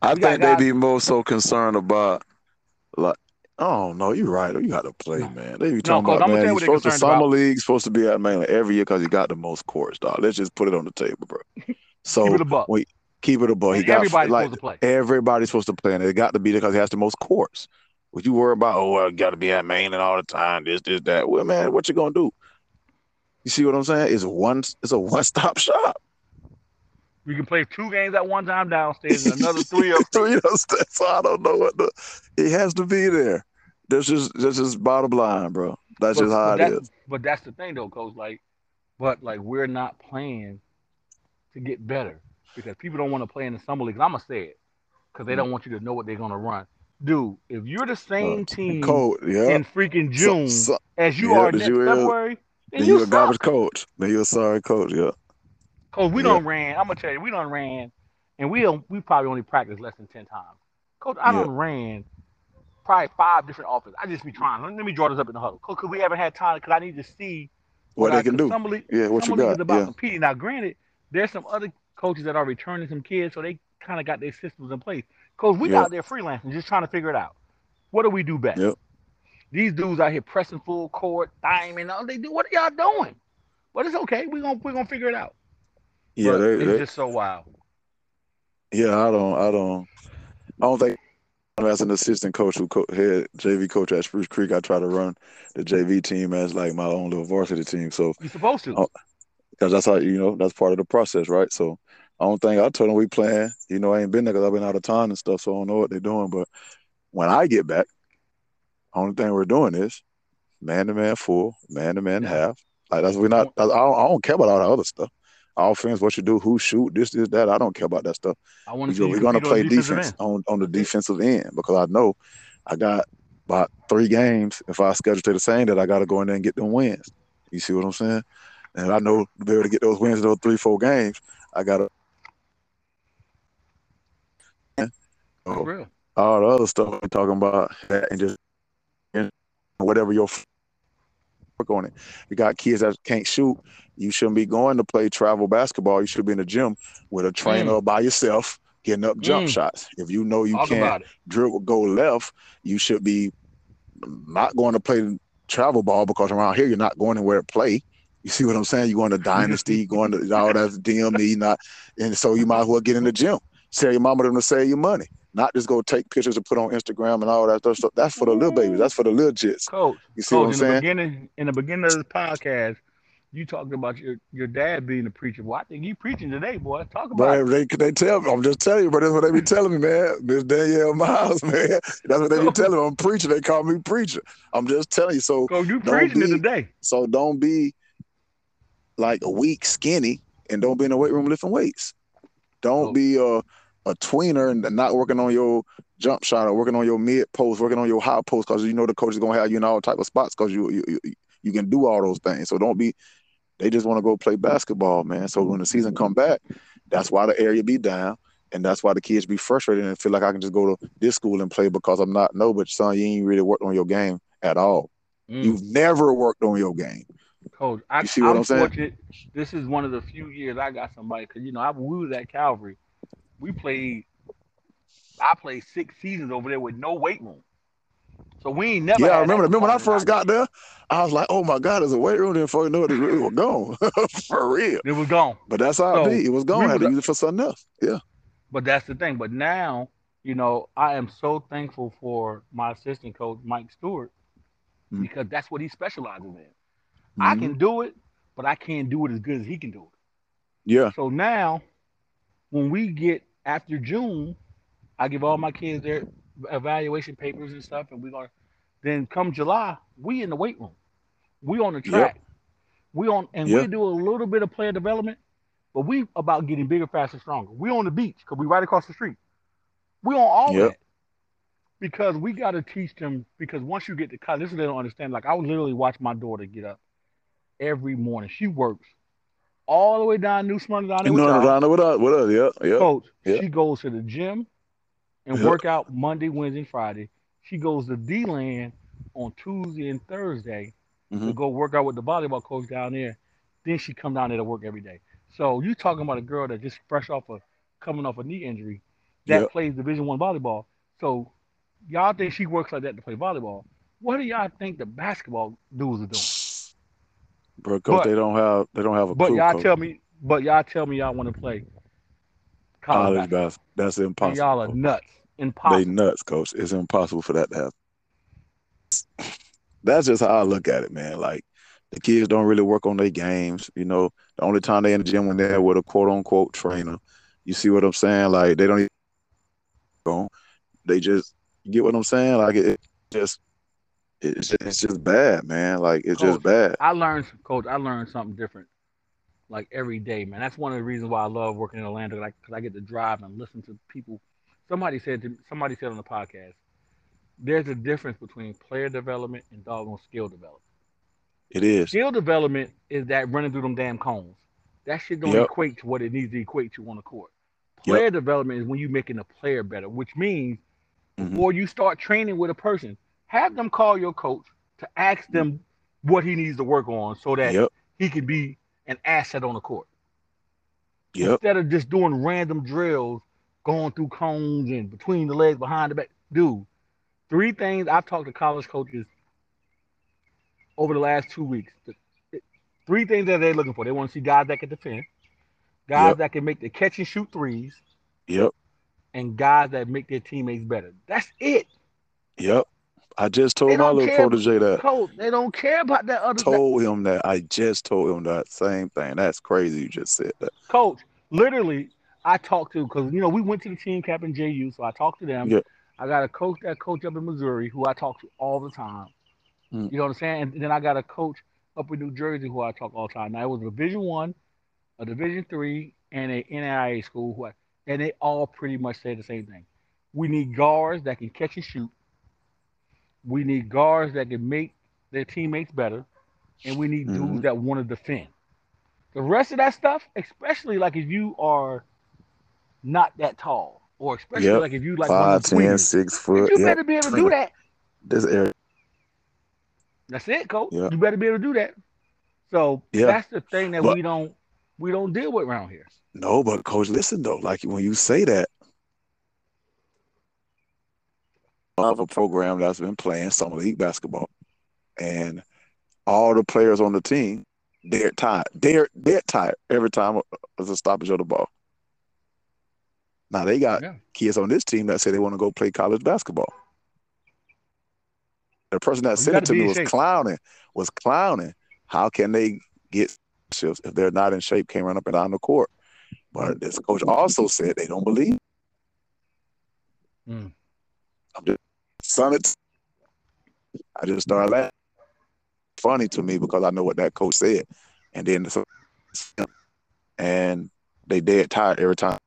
I we think they'd be more so concerned about like oh no, you're right. You got to play, no. man. They be talking no, about man. You're supposed to summer about. league supposed to be at mainland every year because you got the most courts, dog. Let's just put it on the table, bro. So keep it above. We, keep it above. He got everybody's like, supposed to play. Everybody's supposed to play, and it got to be there because he has the most courts. Would you worry about, oh, well, got to be at Mainland all the time, this, this, that? Well, man, what you gonna do? You see what I'm saying? It's one, it's a one stop shop. We can play two games at one time downstairs and another three three upstairs. So I don't know what the. It has to be there. This is this is bottom line, bro. That's but, just how it is. But that's the thing, though, coach. Like, but like we're not playing to get better because people don't want to play in the summer league. I'm gonna say it because they don't want you to know what they're gonna run dude, if you're the same uh, team yeah. in freaking June so, so, as you yeah, are next February, then, then you, you a garbage coach. Then you're a sorry coach, yeah. Coach, we yeah. don't ran. I'm gonna tell you, we don't ran, and we don't. We probably only practice less than ten times. Coach, I don't ran probably five different offenses. I just be trying. Let, me draw this up in the huddle, because we haven't had time. Because I need to see what, what they I, can do. League, yeah, what you got? About yeah. competing. Now, granted, there's some other coaches that are returning some kids, so they kind of got their systems in place. Coach, we Yep. out there freelancing, just trying to figure it out. What do we do best? Yep. These dudes out here pressing full court, timing, all they do. What are y'all doing? But it's okay. We're gonna we're gonna figure it out. Yeah, they, it's they, just so wild. yeah. I don't, I don't, I don't think. As an assistant coach who co- head JV coach at Spruce Creek, I try to run the JV team as like my own little varsity team. So You're supposed to. Uh, because that's how you know that's part of the process, right? So I don't think I told them we playing. You know, I ain't been there because I've been out of town and stuff, so I don't know what they're doing. But when I get back, only thing we're doing is man to man full, man to man half. Like that's we're not. I don't, I don't care about all the other stuff. Offense, what you do, who shoot, this, this, that. I don't care about that stuff. I want to go, see you we're going to play defense end. on, on the defensive end because I know I got about three games if I schedule to the same that I got to go in there and get them wins. You see what I'm saying? And I know to be able to get those wins in those three, four games, I got to. Real. all the other stuff we're talking about and just and whatever your work on it. You got kids that can't shoot. You shouldn't be going to play travel basketball. You should be in the gym with a trainer by yourself, getting up jump Mm. shots. If you know you Talk can't dribble go left, you should be not going to play travel ball because around here you're not going anywhere to play. You see what I'm saying? You're going to Dynasty, going to all that's DME, not and so you might as well get in the gym. Tell your mama them to save you money. Not just go take pictures and put on Instagram and all that stuff. That's for the little babies. That's for the little jits. Coach, You see what I'm Coach, in the beginning, in the beginning of the podcast, you talked about your, your dad being a preacher. Well, I think you preaching today, boy. Talk about But it. they they tell me, I'm just telling you, but that's what they be telling me, man. Miss Danielle Miles, man. That's what they be telling me. I'm preacher. They call me preacher. I'm just telling you. So Coach, you preaching it be- today. So don't be like a weak skinny and don't be in the weight room lifting weights. Don't Oh. be a a tweener and not working on your jump shot or working on your mid post, working on your high post because you know the coach is gonna have you in all type of spots because you, you you you can do all those things. So don't be. They just want to go play basketball, man. So when the season come back, that's why the area be down. And that's why the kids be frustrated and feel like I can just go to this school and play because I'm not. No, but son, you ain't really worked on your game at all. Mm. You've never worked on your game. Coach, I, You see what I'm, I'm saying? This is one of the few years I got somebody because you know I we was at Calvary. We played. I played six seasons over there with no weight room. So we ain't never. yeah, I remember. Remember when I first got there, I was like, "Oh my God, there's a weight room." Then before you know it, it really was gone for real. It was gone. But that's how So, it be. It was gone. I had to use it for something else. Yeah, But that's the thing. But now, you know, I am so thankful for my assistant coach, Mike Stewart, Mhm. because that's what he specializes in. I Mhm. can do it, but I can't do it as good as he can do it. Yeah, So now, when we get after June, I give all my kids their evaluation papers and stuff, and we're gonna. Then come July, we in the weight room, we on the track, we on, and we do a little bit of player development, but we about getting bigger, faster, stronger. We on the beach because we right across the street. We on all Yep. that because we got to teach them. Because once you get to college, this is they don't understand. Like I would literally watch my daughter get up every morning. She works all the way down New Smyrna down there with know y'all. around with us, with us. Yeah, yeah. Coach, Yeah. she goes to the gym and Yeah. work out Monday, Wednesday, Friday. She goes to DeLand on Tuesday and Thursday to Mhm. go work out with the volleyball coach down there. Then she come down there to work every day. So you talking about a girl that just fresh off of coming off a knee injury that Yep. plays Division One volleyball. So y'all think she works like that to play volleyball? What do y'all think the basketball dudes are doing? Bro, coach, But- they don't have they don't have a But y'all coach. tell me, but y'all tell me y'all want to play college, college basketball. That's And impossible. y'all are nuts. They nuts, coach. It's impossible for that to happen. That's just how I look at it, man. Like the kids don't really work on their games. You know, the only time they in the gym when they're with a quote unquote trainer. You see what I'm saying? Like they don't even go. They just you get what I'm saying? Like it, it just it's just, it's just bad, man. Like it's just bad. I learned, coach. I learned something different, like every day, man. That's one of the reasons why I love working in Orlando, like because I get to drive and listen to people. Somebody said to somebody said on the podcast, there's a difference between player development and doggone skill development. It is. Skill development is that running through them damn cones. That shit don't Yep. equate to what it needs to equate to on the court. Yep. Player development is when you're making a player better, which means Mhm. before you start training with a person, have them call your coach to ask them what he needs to work on so that Yep. he can be an asset on the court. Yep. instead of just doing random drills, going through cones and between the legs, behind the back. Dude, three things I've talked to college coaches over the last two weeks. Three things that they're looking for. They want to see guys that can defend, guys Yep. that can make the catch and shoot threes, Yep. and guys that make their teammates better. That's it. Yep. I just told my little protege that. Coach, they don't care about that other. Told him that. I just told him that same thing. That's crazy. You just said that. Coach, literally, I talked to because you know we went to the team camp in JU, so I talked to them. Yeah. I got a coach that coach up in Missouri who I talk to all the time. Mm. You know what I'm saying? And then I got a coach up in New Jersey who I talk all the time. Now it was a Division One, a Division Three, and a NAIA school who I, and they all pretty much say the same thing. We need guards that can catch and shoot. We need guards that can make their teammates better, and we need Mhm. dudes that want to defend. The rest of that stuff, especially like if you are not that tall, or especially Yep. like if you like Five, ten, twins, six you foot. Yeah. better be able to do that. This area. That's it, coach. Yeah. You better be able to do that. So that's the thing that But- we don't we don't deal with around here. No, but coach, listen though. Like when you say that, of a program that's been playing summer league basketball, and all the players on the team, they're tired. They're they're tired every time there's a stoppage of the ball. Now they got Yeah. kids on this team that say they want to go play college basketball. The person that you sent it gotta me was shape. clowning, was clowning. How can they get shifts if they're not in shape? Can't run up and down the court. But this coach also said they don't believe. Mm. I'm just son. I just started laughing. Funny to me because I know what that coach said, and then so- and they dead tired every time.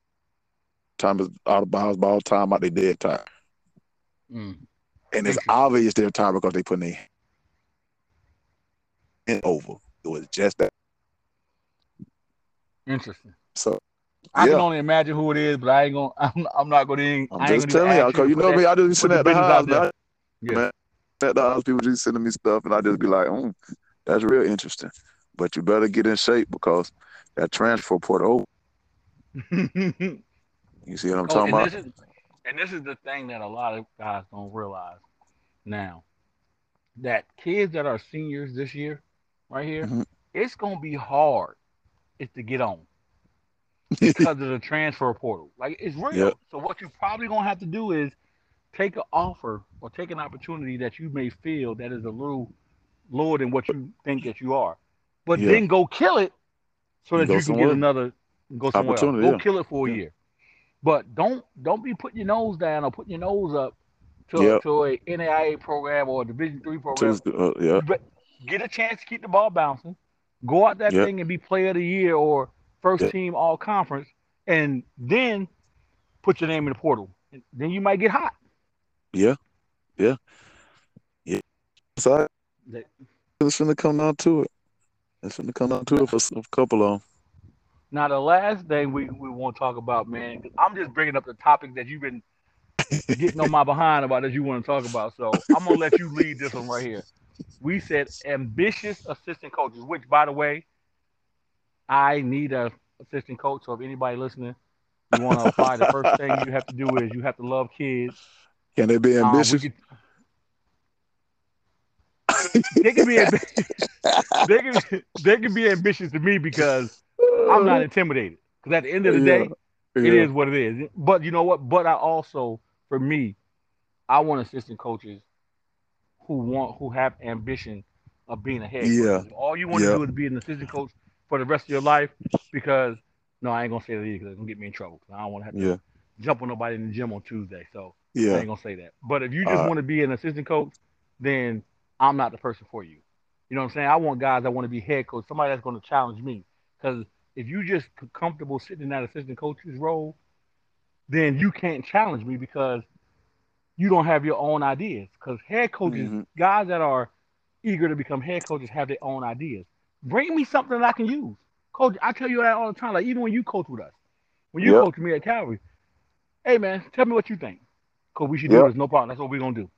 Time is out of bounds, ball time out. They dead tired, Mm. and it's obvious they're tired because they put their hand over. It was just that. Interesting. So I Yeah. can only imagine who it is, but I ain't gonna. I'm, I'm not gonna. Even, I'm just telling y'all, cause you know put me. I just be sitting at the house, man. Yeah. At the house, people just sending me stuff, and I just be like, mm, "That's real interesting." But you better get in shape because that transfer portal. You see what I'm Oh, talking and about? this is and this is the thing that a lot of guys don't realize now that kids that are seniors this year, right here, Mhm. it's gonna be hard is to get on because of the transfer portal. Like it's real. Yep. So what you probably gonna have to do is take an offer or take an opportunity that you may feel that is a little lower than what you think that you are, but Yeah. then go kill it so that go you can somewhere. get another go somewhere else. Opportunity, Go yeah. kill it for a Yeah. year, but don't don't be putting your nose down or putting your nose up to Yep. to a NAIA program or a Division three program. Uh, yeah, bet- get a chance to keep the ball bouncing, go out that Yep. thing and be player of the year or first team all conference, and then put your name in the portal. And then you might get hot. yeah, yeah, yeah. So That- it's gonna come down to it. It's gonna come down to it for a couple of 'em. Now the last thing we, we want to talk about, man. I'm just bringing up the topic that you've been getting on my behind about that you want to talk about. So I'm gonna let you lead this one right here. We said ambitious assistant coaches, which by the way, I need a assistant coach. So if anybody listening, you want to apply, the first thing you have to do is you have to love kids. Can they be Um, ambitious? could- they can be ambi- they can they can be ambitious to me because I'm not intimidated. Because at the end of the Yeah. day, it is what it is. But you know what? But I also, for me, I want assistant coaches who want who have ambition of being a head. Yeah. If All you want to do is be an assistant coach for the rest of your life because no, I ain't gonna say that either because it's gonna get me in trouble. I don't want to have to Yeah, jump on nobody in the gym on Tuesday. So yeah. I ain't gonna say that. But if you just Alright. want to be an assistant coach, then I'm not the person for you. You know what I'm saying? I want guys that want to be head coach, somebody that's going to challenge me. Because if you just comfortable sitting in that assistant coach's role, then you can't challenge me because you don't have your own ideas. Because head coaches, Mhm. guys that are eager to become head coaches, have their own ideas. Bring me something that I can use, coach. I tell you that all the time. Like even when you coach with us, when you Yep. coach me at Calvary, hey man, tell me what you think. Cause we should Yep. do this, no problem. That's what we're gonna do.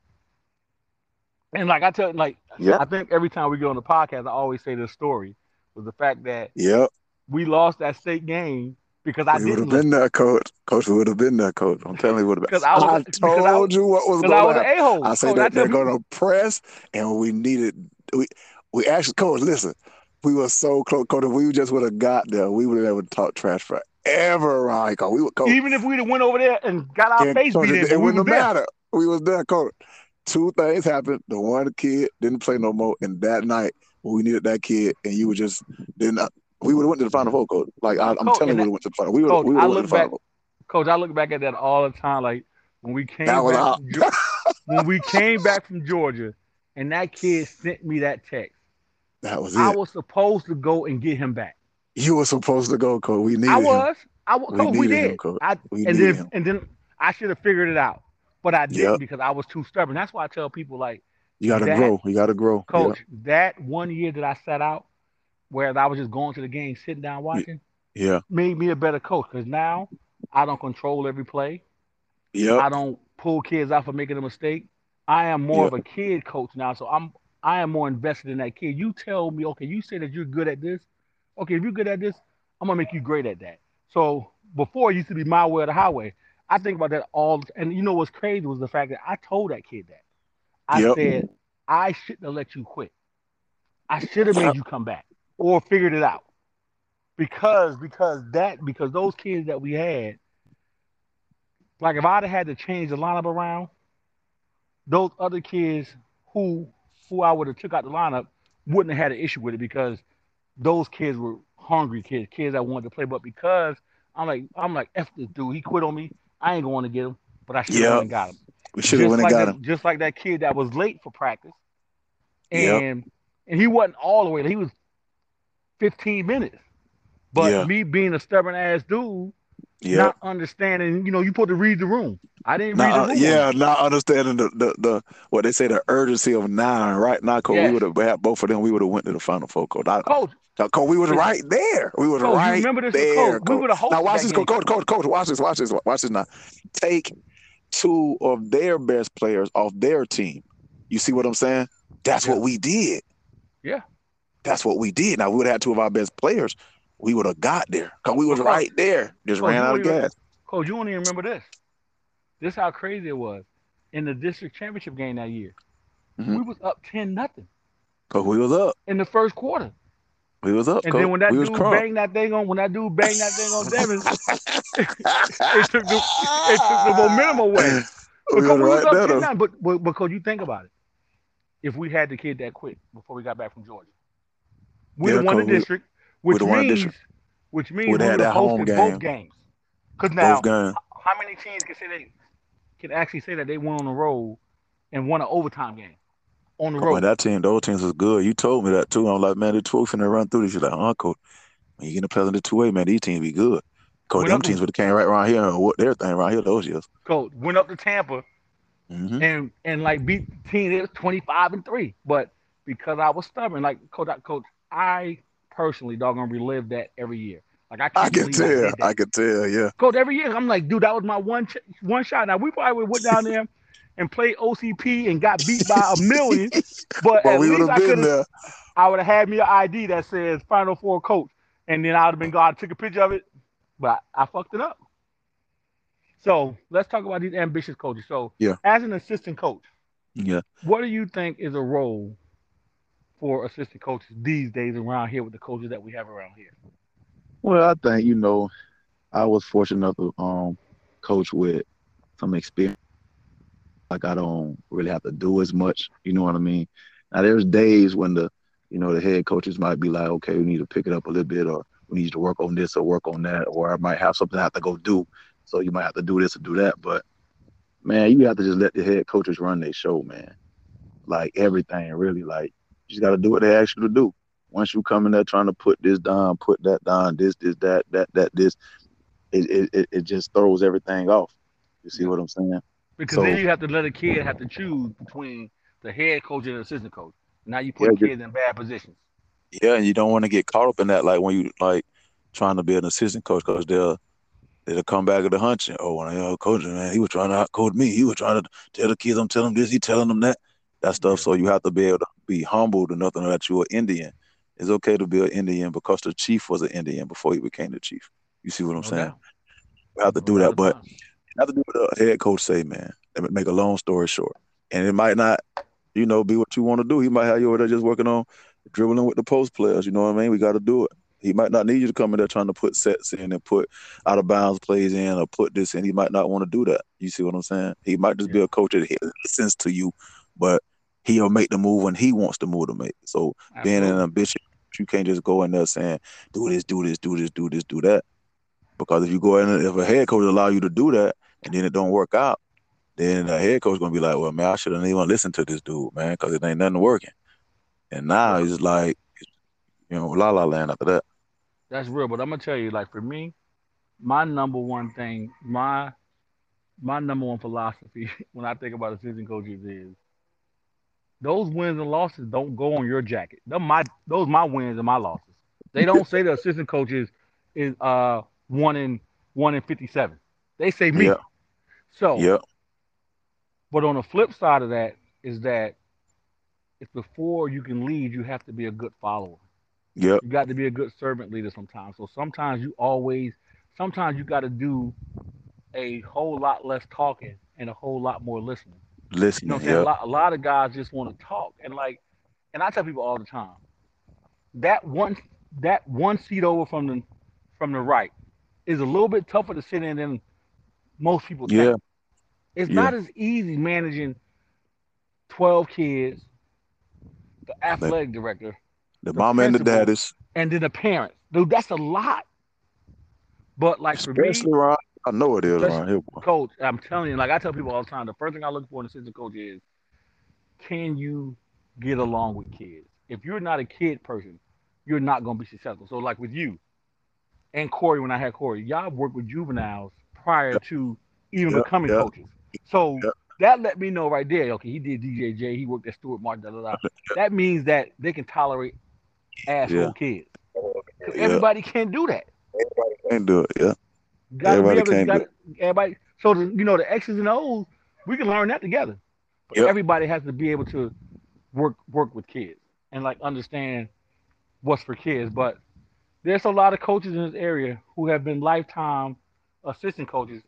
And like I tell, like Yep. I think every time we go on the podcast, I always say this story was the fact that Yep. we lost that state game because I would didn't have been there, coach. Coach, would have been there, coach. I'm telling you, would have been. because I was I because I, told you what was going I to was an happen. a hole. I say Coach, that they're going to press, and we needed we we actually, coach. Listen, we were so close, coach. If we just would have got there, we would have able to talk trash forever, right? Coach, we would coach. even if we'd have went over there and got our and, face coach, beat it, it wouldn't have mattered. We was there, coach. Two things happened. The one kid didn't play no more, and that night when we needed that kid, and you were just didn't. Uh, we would have went to the final four, coach. Like I, I'm Coach, telling you, we would have went to the final. We would Coach, we I have went to look the final. back- Coach, I look back at that all the time. Like when we came back, from when we came back from Georgia, and that kid sent me that text. That was it. I was supposed to go and get him back. you were supposed to go, coach. We needed I him. was. I was. We Coach, we needed him, did. I, We and then him. and then I should have figured it out, but I didn't Yep. because I was too stubborn. That's why I tell people like, You got to grow. You got to grow. Coach, that one year that I sat out, where I was just going to the game, sitting down watching, Yeah. Yeah. made me a better coach. Because now I don't control every play. Yep. I don't pull kids out for making a mistake. I am more of a kid coach now, so I'm I am more invested in that kid. You tell me, okay, you say that you're good at this. Okay, if you're good at this, I'm gonna make you great at that. So before it used to be my way or the highway. I think about that all, and you know what's crazy was the fact that I told that kid that. I Yep. said I shouldn't have let you quit. I should have made you come back or figured it out. Because because that because those kids that we had, like if I'd have had to change the lineup around, those other kids who who I would have took out the lineup wouldn't have had an issue with it because those kids were hungry kids, kids that wanted to play. But because I'm like I'm like F this dude, he quit on me. I ain't going to get him, but I should have Yep. went and got him. We should have Just went and like got that, him. Just like that kid that was late for practice, Yep. and and he wasn't all the way. He was 15 minutes. But Yeah. me being a stubborn ass dude, Yeah. not understanding, you know, you put to read the room. I didn't read the room. yeah, not understanding the, the the what they say the urgency of nine right now, coach. Yes. We would have had both of them. We would have went to the final four, coach. I, Coach, uh, coach, we was right there. We was Coach, right remember this, there. Coach? We would've now watch this, coach, coach, coach, coach. Watch this, watch this, watch this. Now, take two of their best players off their team. You see what I'm saying? That's Yeah. what we did. Yeah. That's what we did. Now we would have had two of our best players. We would have got there because we was right there. Just Coach, ran out of gas. Coach, you don't even remember this. This how crazy it was. In the district championship game that year, Mhm. we was up 10 nothing Cause we was up. in the first quarter. We was up. And coach. then when that we dude banged that thing on, when that dude banged that thing on Devin, it took the it took the momentum away. we Because we was right up there. 10 though. nothing. But, but because you think about it, if we had the kid that quick before we got back from Georgia, we'd Yeah, won the we- district, which we'd have won the means which means we have that home hosted game. both games. Because now, Both games. how many teams can say they can actually say that they went on the road and won an overtime game on the road? that team, those teams was good. You told me that too. I'm like, man, the two finna run through this. You're like, huh, coach. When you get the play in the two way, man, these teams be good. Coach, When them teams would have came right around here and what their thing around here those years. Coach went up to Tampa hmm and and like beat the team. It was twenty five and three, but because I was stubborn, like coach, I- coach, I personally doggone relive that every year. Like I, I can tell. that. I can tell. Yeah. Coach, every year I'm like, dude, that was my one ch- one shot. Now we probably would went down there and played OCP and got beat by a million, but, at we least I could. I would have had me an ID that says Final Four coach, and then I'd have been glad took a picture of it, but I, fucked it up. So let's talk about these ambitious coaches. So Yeah. as an assistant coach, Yeah. what do you think is a role for assistant coaches these days around here with the coaches that we have around here? Well, I think you know, I was fortunate enough to um coach with some experience. Like I don't really have to do as much. You know what I mean? Now there's days when the you know the head coaches might be like, okay, we need to pick it up a little bit, or we need to work on this or work on that, or I might have something I have to go do. So you might have to do this or do that. But man, you have to just let the head coaches run their show, man. Like everything, really. Like you just got to do what they ask you to do once you come in there trying to put this down, put that down, this, this, that, that, that, this, it it, it, just throws everything off. You see what I'm saying? Because So- then you have to let a kid have to choose between the head coach and the assistant coach. Now you put Yeah, kids in bad positions. Yeah, and you don't want to get caught up in that, like when you like trying to be an assistant coach, because they'll they'll come back at the hunching. Oh, when I uh, coaching, man, he was trying to coach me. He was trying to tell the kids, I'm telling them this, he telling them that, that stuff. So you have to be able to be humbled to know that you're an Indian. It's okay to be an Indian because the chief was an Indian before he became the chief. You see what I'm No saying? We have to do that, but have to do what the head coach say, man. Make a long story short. And it might not, you know, be what you want to do. He might have you over there just working on dribbling with the post players. You know what I mean? We got to do it. He might not need you to come in there trying to put sets in and put out of bounds plays in or put this in. He might not want to do that. You see what I'm saying? He might just be a coach that listens to you, but he'll make the move when he wants the move to make. So being an Absolutely. ambition, you can't just go in there saying, do this, do this, do this, do this, do that. Because if you go in, if a head coach allow you to do that and then it don't work out, then the head coach gonna be like, well, man, I shouldn't even listen to this dude, man, because it ain't nothing working. And now he's like, you know, la la land after that. that's real. But I'm gonna tell you, like for me, my number one thing, my my number one philosophy when I think about assistant coaches is those wins and losses don't go on your jacket. Those my those my wins and my losses. They don't say the assistant coaches is uh one in one in fifty seven. They say me. Yeah, So yeah, but on the flip side of that is that if before you can lead, you have to be a good follower. yeah, You got to be a good servant leader sometimes. So sometimes you always, sometimes you got to do a whole lot less talking and a whole lot more listening. You know listening, what I'm saying? A lot, a lot of guys just want to talk and like, and I tell people all the time, that one, that one seat over from the, from the right is a little bit tougher to sit in than most people think. yeah, It's yeah. not as easy managing 12 kids, the The, athletic director, the the mama and the daddies, and then the parents. Dude, that's a lot. But like for me, especially I know it is around here, boy. coach, I'm telling you, like I tell people all the time, the first thing I look for in an assistant coach is can you get along with kids? If you're not a kid person, you're not gonna be successful. So like with you and Corey, when I had Corey, y'all worked with juveniles prior Yeah, to even yeah, becoming yeah, coaches. So that let me know right there. Okay, he did DJJ, he worked at Stewart Marchman, da da da. That means that they can tolerate yeah, asshole kids. yeah. everybody can't do that. Everybody Can't do it. Yeah, Gotta be everybody able to can't gotta it. everybody so the, you know the X's and O's, we can learn that together. But Yep. everybody has to be able to work work with kids and like understand what's for kids. But there's a lot of coaches in this area who have been lifetime assistant coaches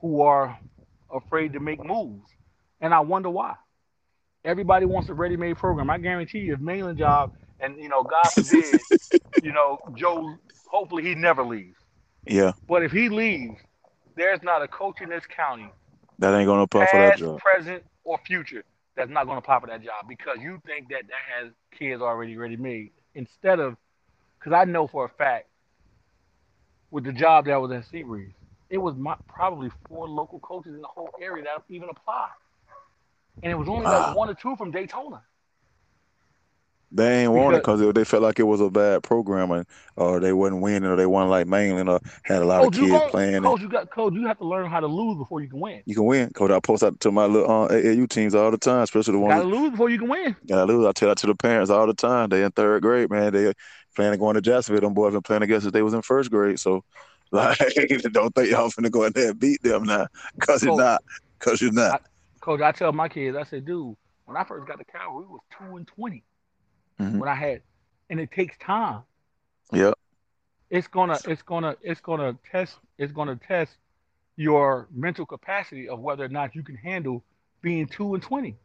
who are afraid to make moves. And I wonder why. Everybody wants a ready-made program. I guarantee you, if Mainland job and you know, God forbid, you know, Joe, hopefully he never leaves. Yeah, But if he leaves, there's not a coach in this county, that ain't gonna apply for that past, job. present, or future, that's not to apply for that job because you think that that has kids already ready made. Instead of, because I know for a fact, with the job that was at Seabreeze, it was my, probably four local coaches in the whole area that even applied, and it was only like one or two from Daytona. They ain't want it Because they felt like it was a bad program, and or they wasn't winning, or they wasn't like mainland, or had a lot of coach, you kids gon' playing. And coach, you got coach, you have to learn how to lose before you can win. you can win. Coach, I post out to my little uh, AAU teams all the time, especially the ones got to lose before you can win. I lose. I tell that to the parents all the time. They in third grade, man. They planning on going to Jacksonville. Them boys been playing against us. They was in first grade, so like, don't think y'all finna go in there and beat them now, cause you're not, cause you're not. I, coach, I tell my kids, I said, dude, when I first got to Cal, we was two and twenty. Hmm When I had, and it takes time. Yep. It's gonna, it's gonna, it's gonna test, it's gonna test your mental capacity of whether or not you can handle being two and twenty.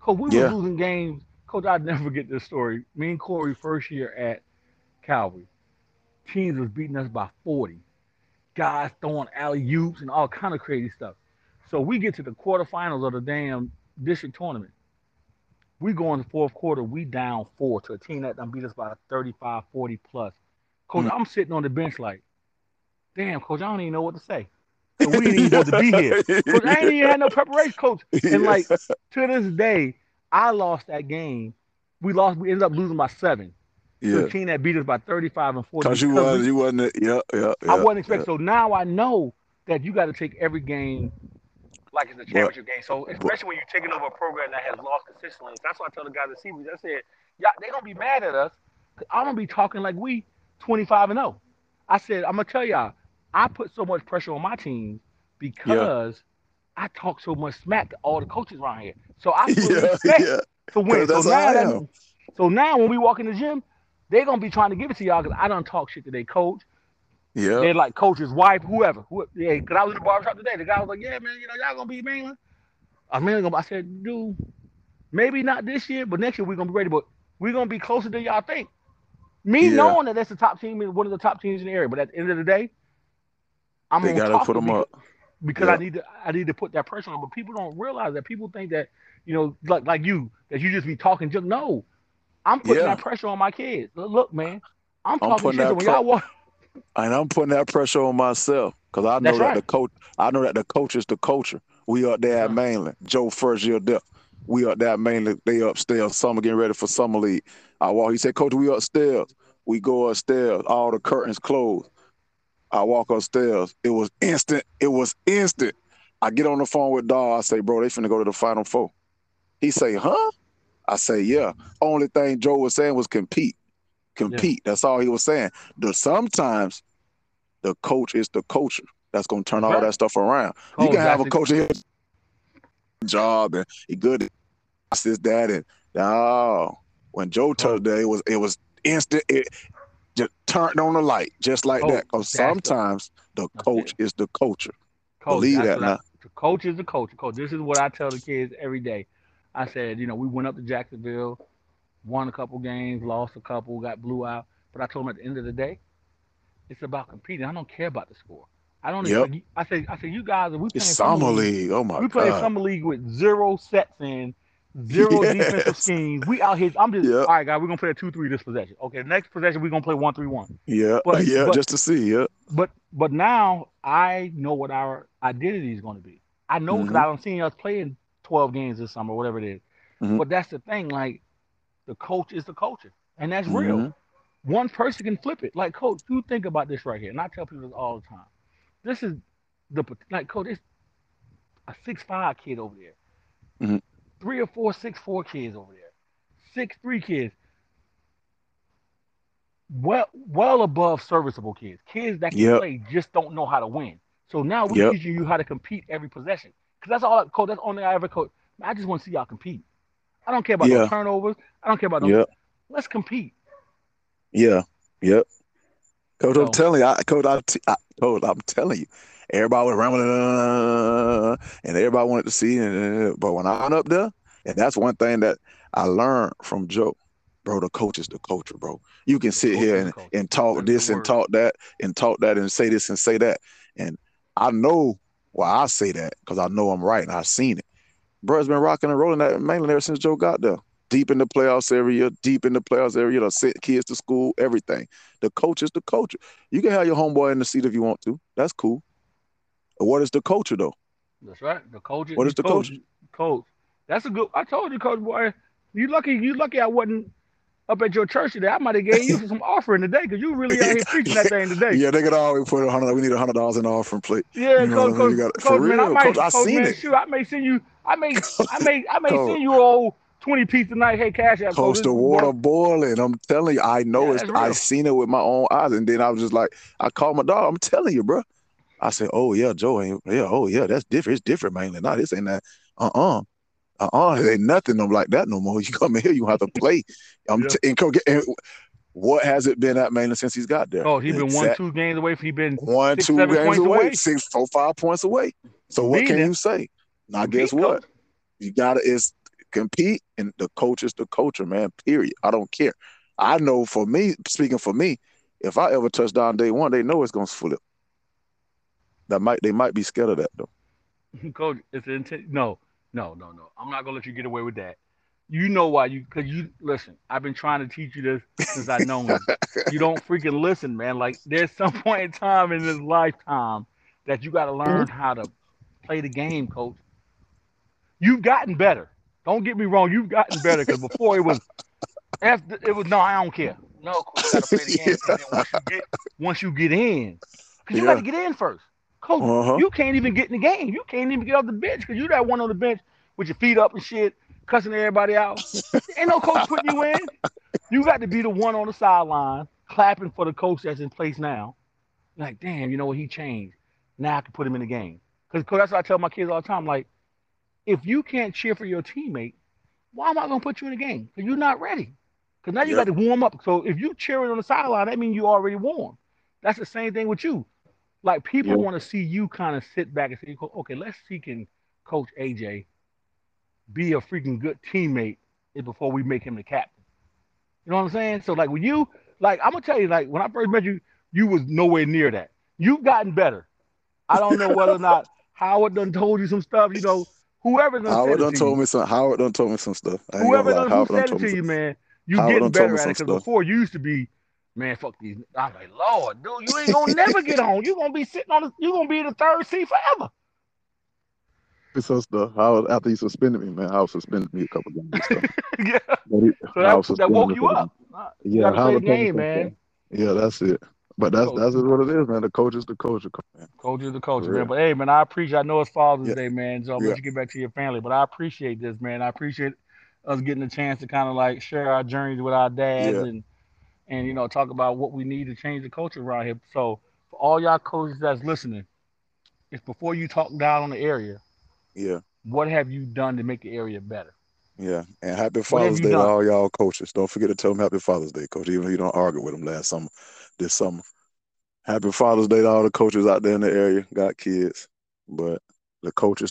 Cause we Yeah. losing games. Coach, I'd never forget this story. Me and Corey first year at Calvary, teams was beating us by forty. Guys throwing alley oops and all kind of crazy stuff. So we get to the quarterfinals of the damn district tournament. We go in the fourth quarter, we down four to a team that done beat us by 35, 40 plus. Coach, Mm. I'm sitting on the bench like, damn, coach, I don't even know what to say. So we didn't even want to be here. Coach, I ain't even had no preparation, coach. And like to this day, I lost that game. We lost, we ended up losing by seven to yeah, a team that beat us by 35 and 40 cause you because was you wasn't. Yeah, yeah, yeah. I wasn't yeah. expecting. So now I know that you got to take every game like it's a championship game. So especially when you're taking over a program that has lost consistently. That's why I tell the guys at Seabreeze, I said, yeah, they gonna be mad at us. I'm gonna be talking like we 25 and 0. I said, I'm gonna tell y'all, I put so much pressure on my team yeah, because I talk so much smack to all the coaches around here. So I fully yeah, expect yeah. to win. So now so now when we walk in the gym, they're gonna be trying to give it to y'all because I don't talk shit to their coach. Yeah. They're like coach's wife, whoever. Who, yeah, because I was in the barbershop today. The guy was like, "Yeah, man, you know, y'all gonna be Mainland." I mean, gonna, I said, "Dude, maybe not this year, but next year we're gonna be ready. But we're gonna be closer than y'all think." Me Yeah. knowing that that's the top team, one of the top teams in the area, but at the end of the day, I'm They gonna put to them because, up. because Yeah. I need to I need to put that pressure on. But people don't realize that people think that you know, like like you, that you just be talking junk. No, I'm putting Yeah. that pressure on my kids. Look, man, I'm I'm talking shit. When y'all walk, And I'm putting that pressure on myself because I know That's that right. the coach, I know that the coach is the culture. We up there at Uh-huh. mainland. Joe first year there. We up there at mainland. They upstairs. Summer getting ready for summer league. I walk. He said, Coach, we upstairs. We go upstairs. All the curtains closed. I walk upstairs. It was instant. It was instant. I get on the phone with Dawg. I say, bro, they finna go to the final four. He say, huh? I say, yeah. Only thing Joe was saying was compete. Compete. That's all he was saying. The sometimes the coach is the culture that's gonna turn That's all right. that stuff around. you Coach, can have a coach here job and he good at this, that, and oh, when Joe Coach. told that it was it was instant. It just turned on the light just like Coach, that. Because sometimes the coach is the culture. Coach, Believe that I- now. the coach is the coach. Coach, this is what I tell the kids every day. I said, you know, we went up to Jacksonville, won a couple games, lost a couple, got blew out. But I told them at the end of the day, it's about competing. I don't care about the score. I don't. Yep. I say, I say, you guys, are we playing It's summer league? league. Oh my we play god. summer league with zero sets in, zero defensive schemes. We out here. I'm just Yep. all right, guys. We're gonna play a two three this possession. Okay, next possession we're gonna play one three one. yeah, but- yeah, but- just to see. Yeah, But but now I know what our identity is going to be. I know because Mhm. I don't seen us playing 12 games this summer, whatever it is. Mhm. But that's the thing. Like the coach is the culture, and that's real. Mhm. One person can flip it. Like coach, you think about this right here, and I tell people this all the time. This is the like coach. It's a six five kid over there, Mhm. three or four six four kids over there, six three kids. Well, well above serviceable kids, kids that can Yep. play just don't know how to win. So now we're Yep. teaching you how to compete every possession. Because that's all, coach. That's only I ever coach. I just want to see y'all compete. I don't care about Yeah. no turnovers. I don't care about no. Yep. Let's compete. Yeah, yep. Coach, I'm telling you, I, coach, I, I, coach, I'm telling you, everybody was rambling, uh, and everybody wanted to see, uh, but when I went up there, and that's one thing that I learned from Joe, bro. The coach is the culture, bro. You can sit here the and, and talk That's this and talk that and talk that and say this and say that, and I know why I say that because I know I'm right and I've seen it. Bro's been rocking and rolling that Mainland ever since Joe got there. Deep in the playoffs every year, deep in the playoffs every year, to send kids to school, everything. The coach is the culture. You can have your homeboy in the seat if you want to. That's cool. What is the culture though? That's right. The coach. What is the coach? Coach. That's a good. I told you, coach boy. You lucky. You lucky. I wasn't up at your church today. I might have gave you some offering today because you really out here preaching that thing today. Yeah, they could always put a hundred. We need a hundred dollars in the offering plate. Yeah, You know coach, I mean? coach, You gotta- coach, for man, I real, might, coach, I coach, seen man, it. shoot, I may send you, I may, I may, I may send you old twenty piece tonight. Hey, cash out, Coach, the water boiling. I'm telling you, I know Yeah, it's. I seen it with my own eyes, and then I was just like, I called my dog. I'm telling you, bro. I said, oh yeah, Joe ain't. Yeah, oh yeah, that's different. It's different, mainly. Nah, this ain't that. Uh uh-uh. uh. Uh it ain't nothing I'm like that no more. You come in here, you have to play. I'm Yeah. t- and, co- and what has it been at Mainland since he's got there? Oh, he's been one, two games away. He been one, six, two games away, away. six, four, five points away. So what can you say? Now, guess what? coach. You gotta is compete, and the coach is the culture, man. Period. I don't care. I know for me, speaking for me, if I ever touch down day one, they know it's gonna flip. That might they might be scared of that though. coach, it's intent. No, no, no, no. I'm not gonna let you get away with that. You know why? You because you listen. I've been trying to teach you this since I known you. You don't freaking listen, man. Like there's some point in time in this lifetime that you got to learn mm-hmm. how to play the game, coach. You've gotten better. Don't get me wrong. You've gotten better because before it was, after it was no, I don't care. No, coach, you got to play the game. Then once you get once you get in, because you got to get in first, coach. Uh-huh. You can't even get in the game. You can't even get off the bench because you that one on the bench with your feet up and shit, cussing everybody out. Ain't no coach putting you in. You got to be the one on the sideline clapping for the coach that's in place now. Like, damn, you know what? He changed. Now I can put him in the game. Because that's what I tell my kids all the time. Like, if you can't cheer for your teammate, why am I going to put you in the game? Because you're not ready. Because now you Yep. got to warm up. So if you cheering on the sideline, that means you already warm. that's the same thing with you. Like people Yeah. want to see you kind of sit back and say, okay, let's see can Coach AJ be a freaking good teammate before we make him the captain. You know what I'm saying? So like when you like I'm gonna tell you, like when I first met you, you was nowhere near that. You've gotten better. I don't know whether or not Howard done told you some stuff, you know, whoever done Howard done to told you. me some. Howard done told me some stuff. I Whoever done, who Howard done said it to you, man, you getting better at it. Because before you used to be, man, fuck these. I'm like, Lord, dude, you ain't gonna never get on. You gonna be sitting on the, you gonna be in the third seat forever. It's Some stuff. Howard after he suspended me, man. Howard suspended me a couple games yeah. But he, So that, that woke you up. Uh, You gotta play the Howard told me game, man. Yeah, that's it. But that's that's what it is, man. The coach is the coach, man. Coach is the coach, man. But hey, man, I appreciate. I know it's Father's Yeah. Day, man. So I'm Yeah. let you get back to your family. But I appreciate this, man. I appreciate us getting a chance to kind of like share our journeys with our dads Yeah. and and you know talk about what we need to change the culture around here. So for all y'all coaches that's listening, it's before you talk down on the area, Yeah. what have you done to make the area better? Yeah, and happy Father's Day to all y'all coaches. Don't forget to tell them Happy Father's Day, coach. Even if you don't argue with them last summer, this summer. Happy Father's Day to all the coaches out there in the area. Got kids, but the coaches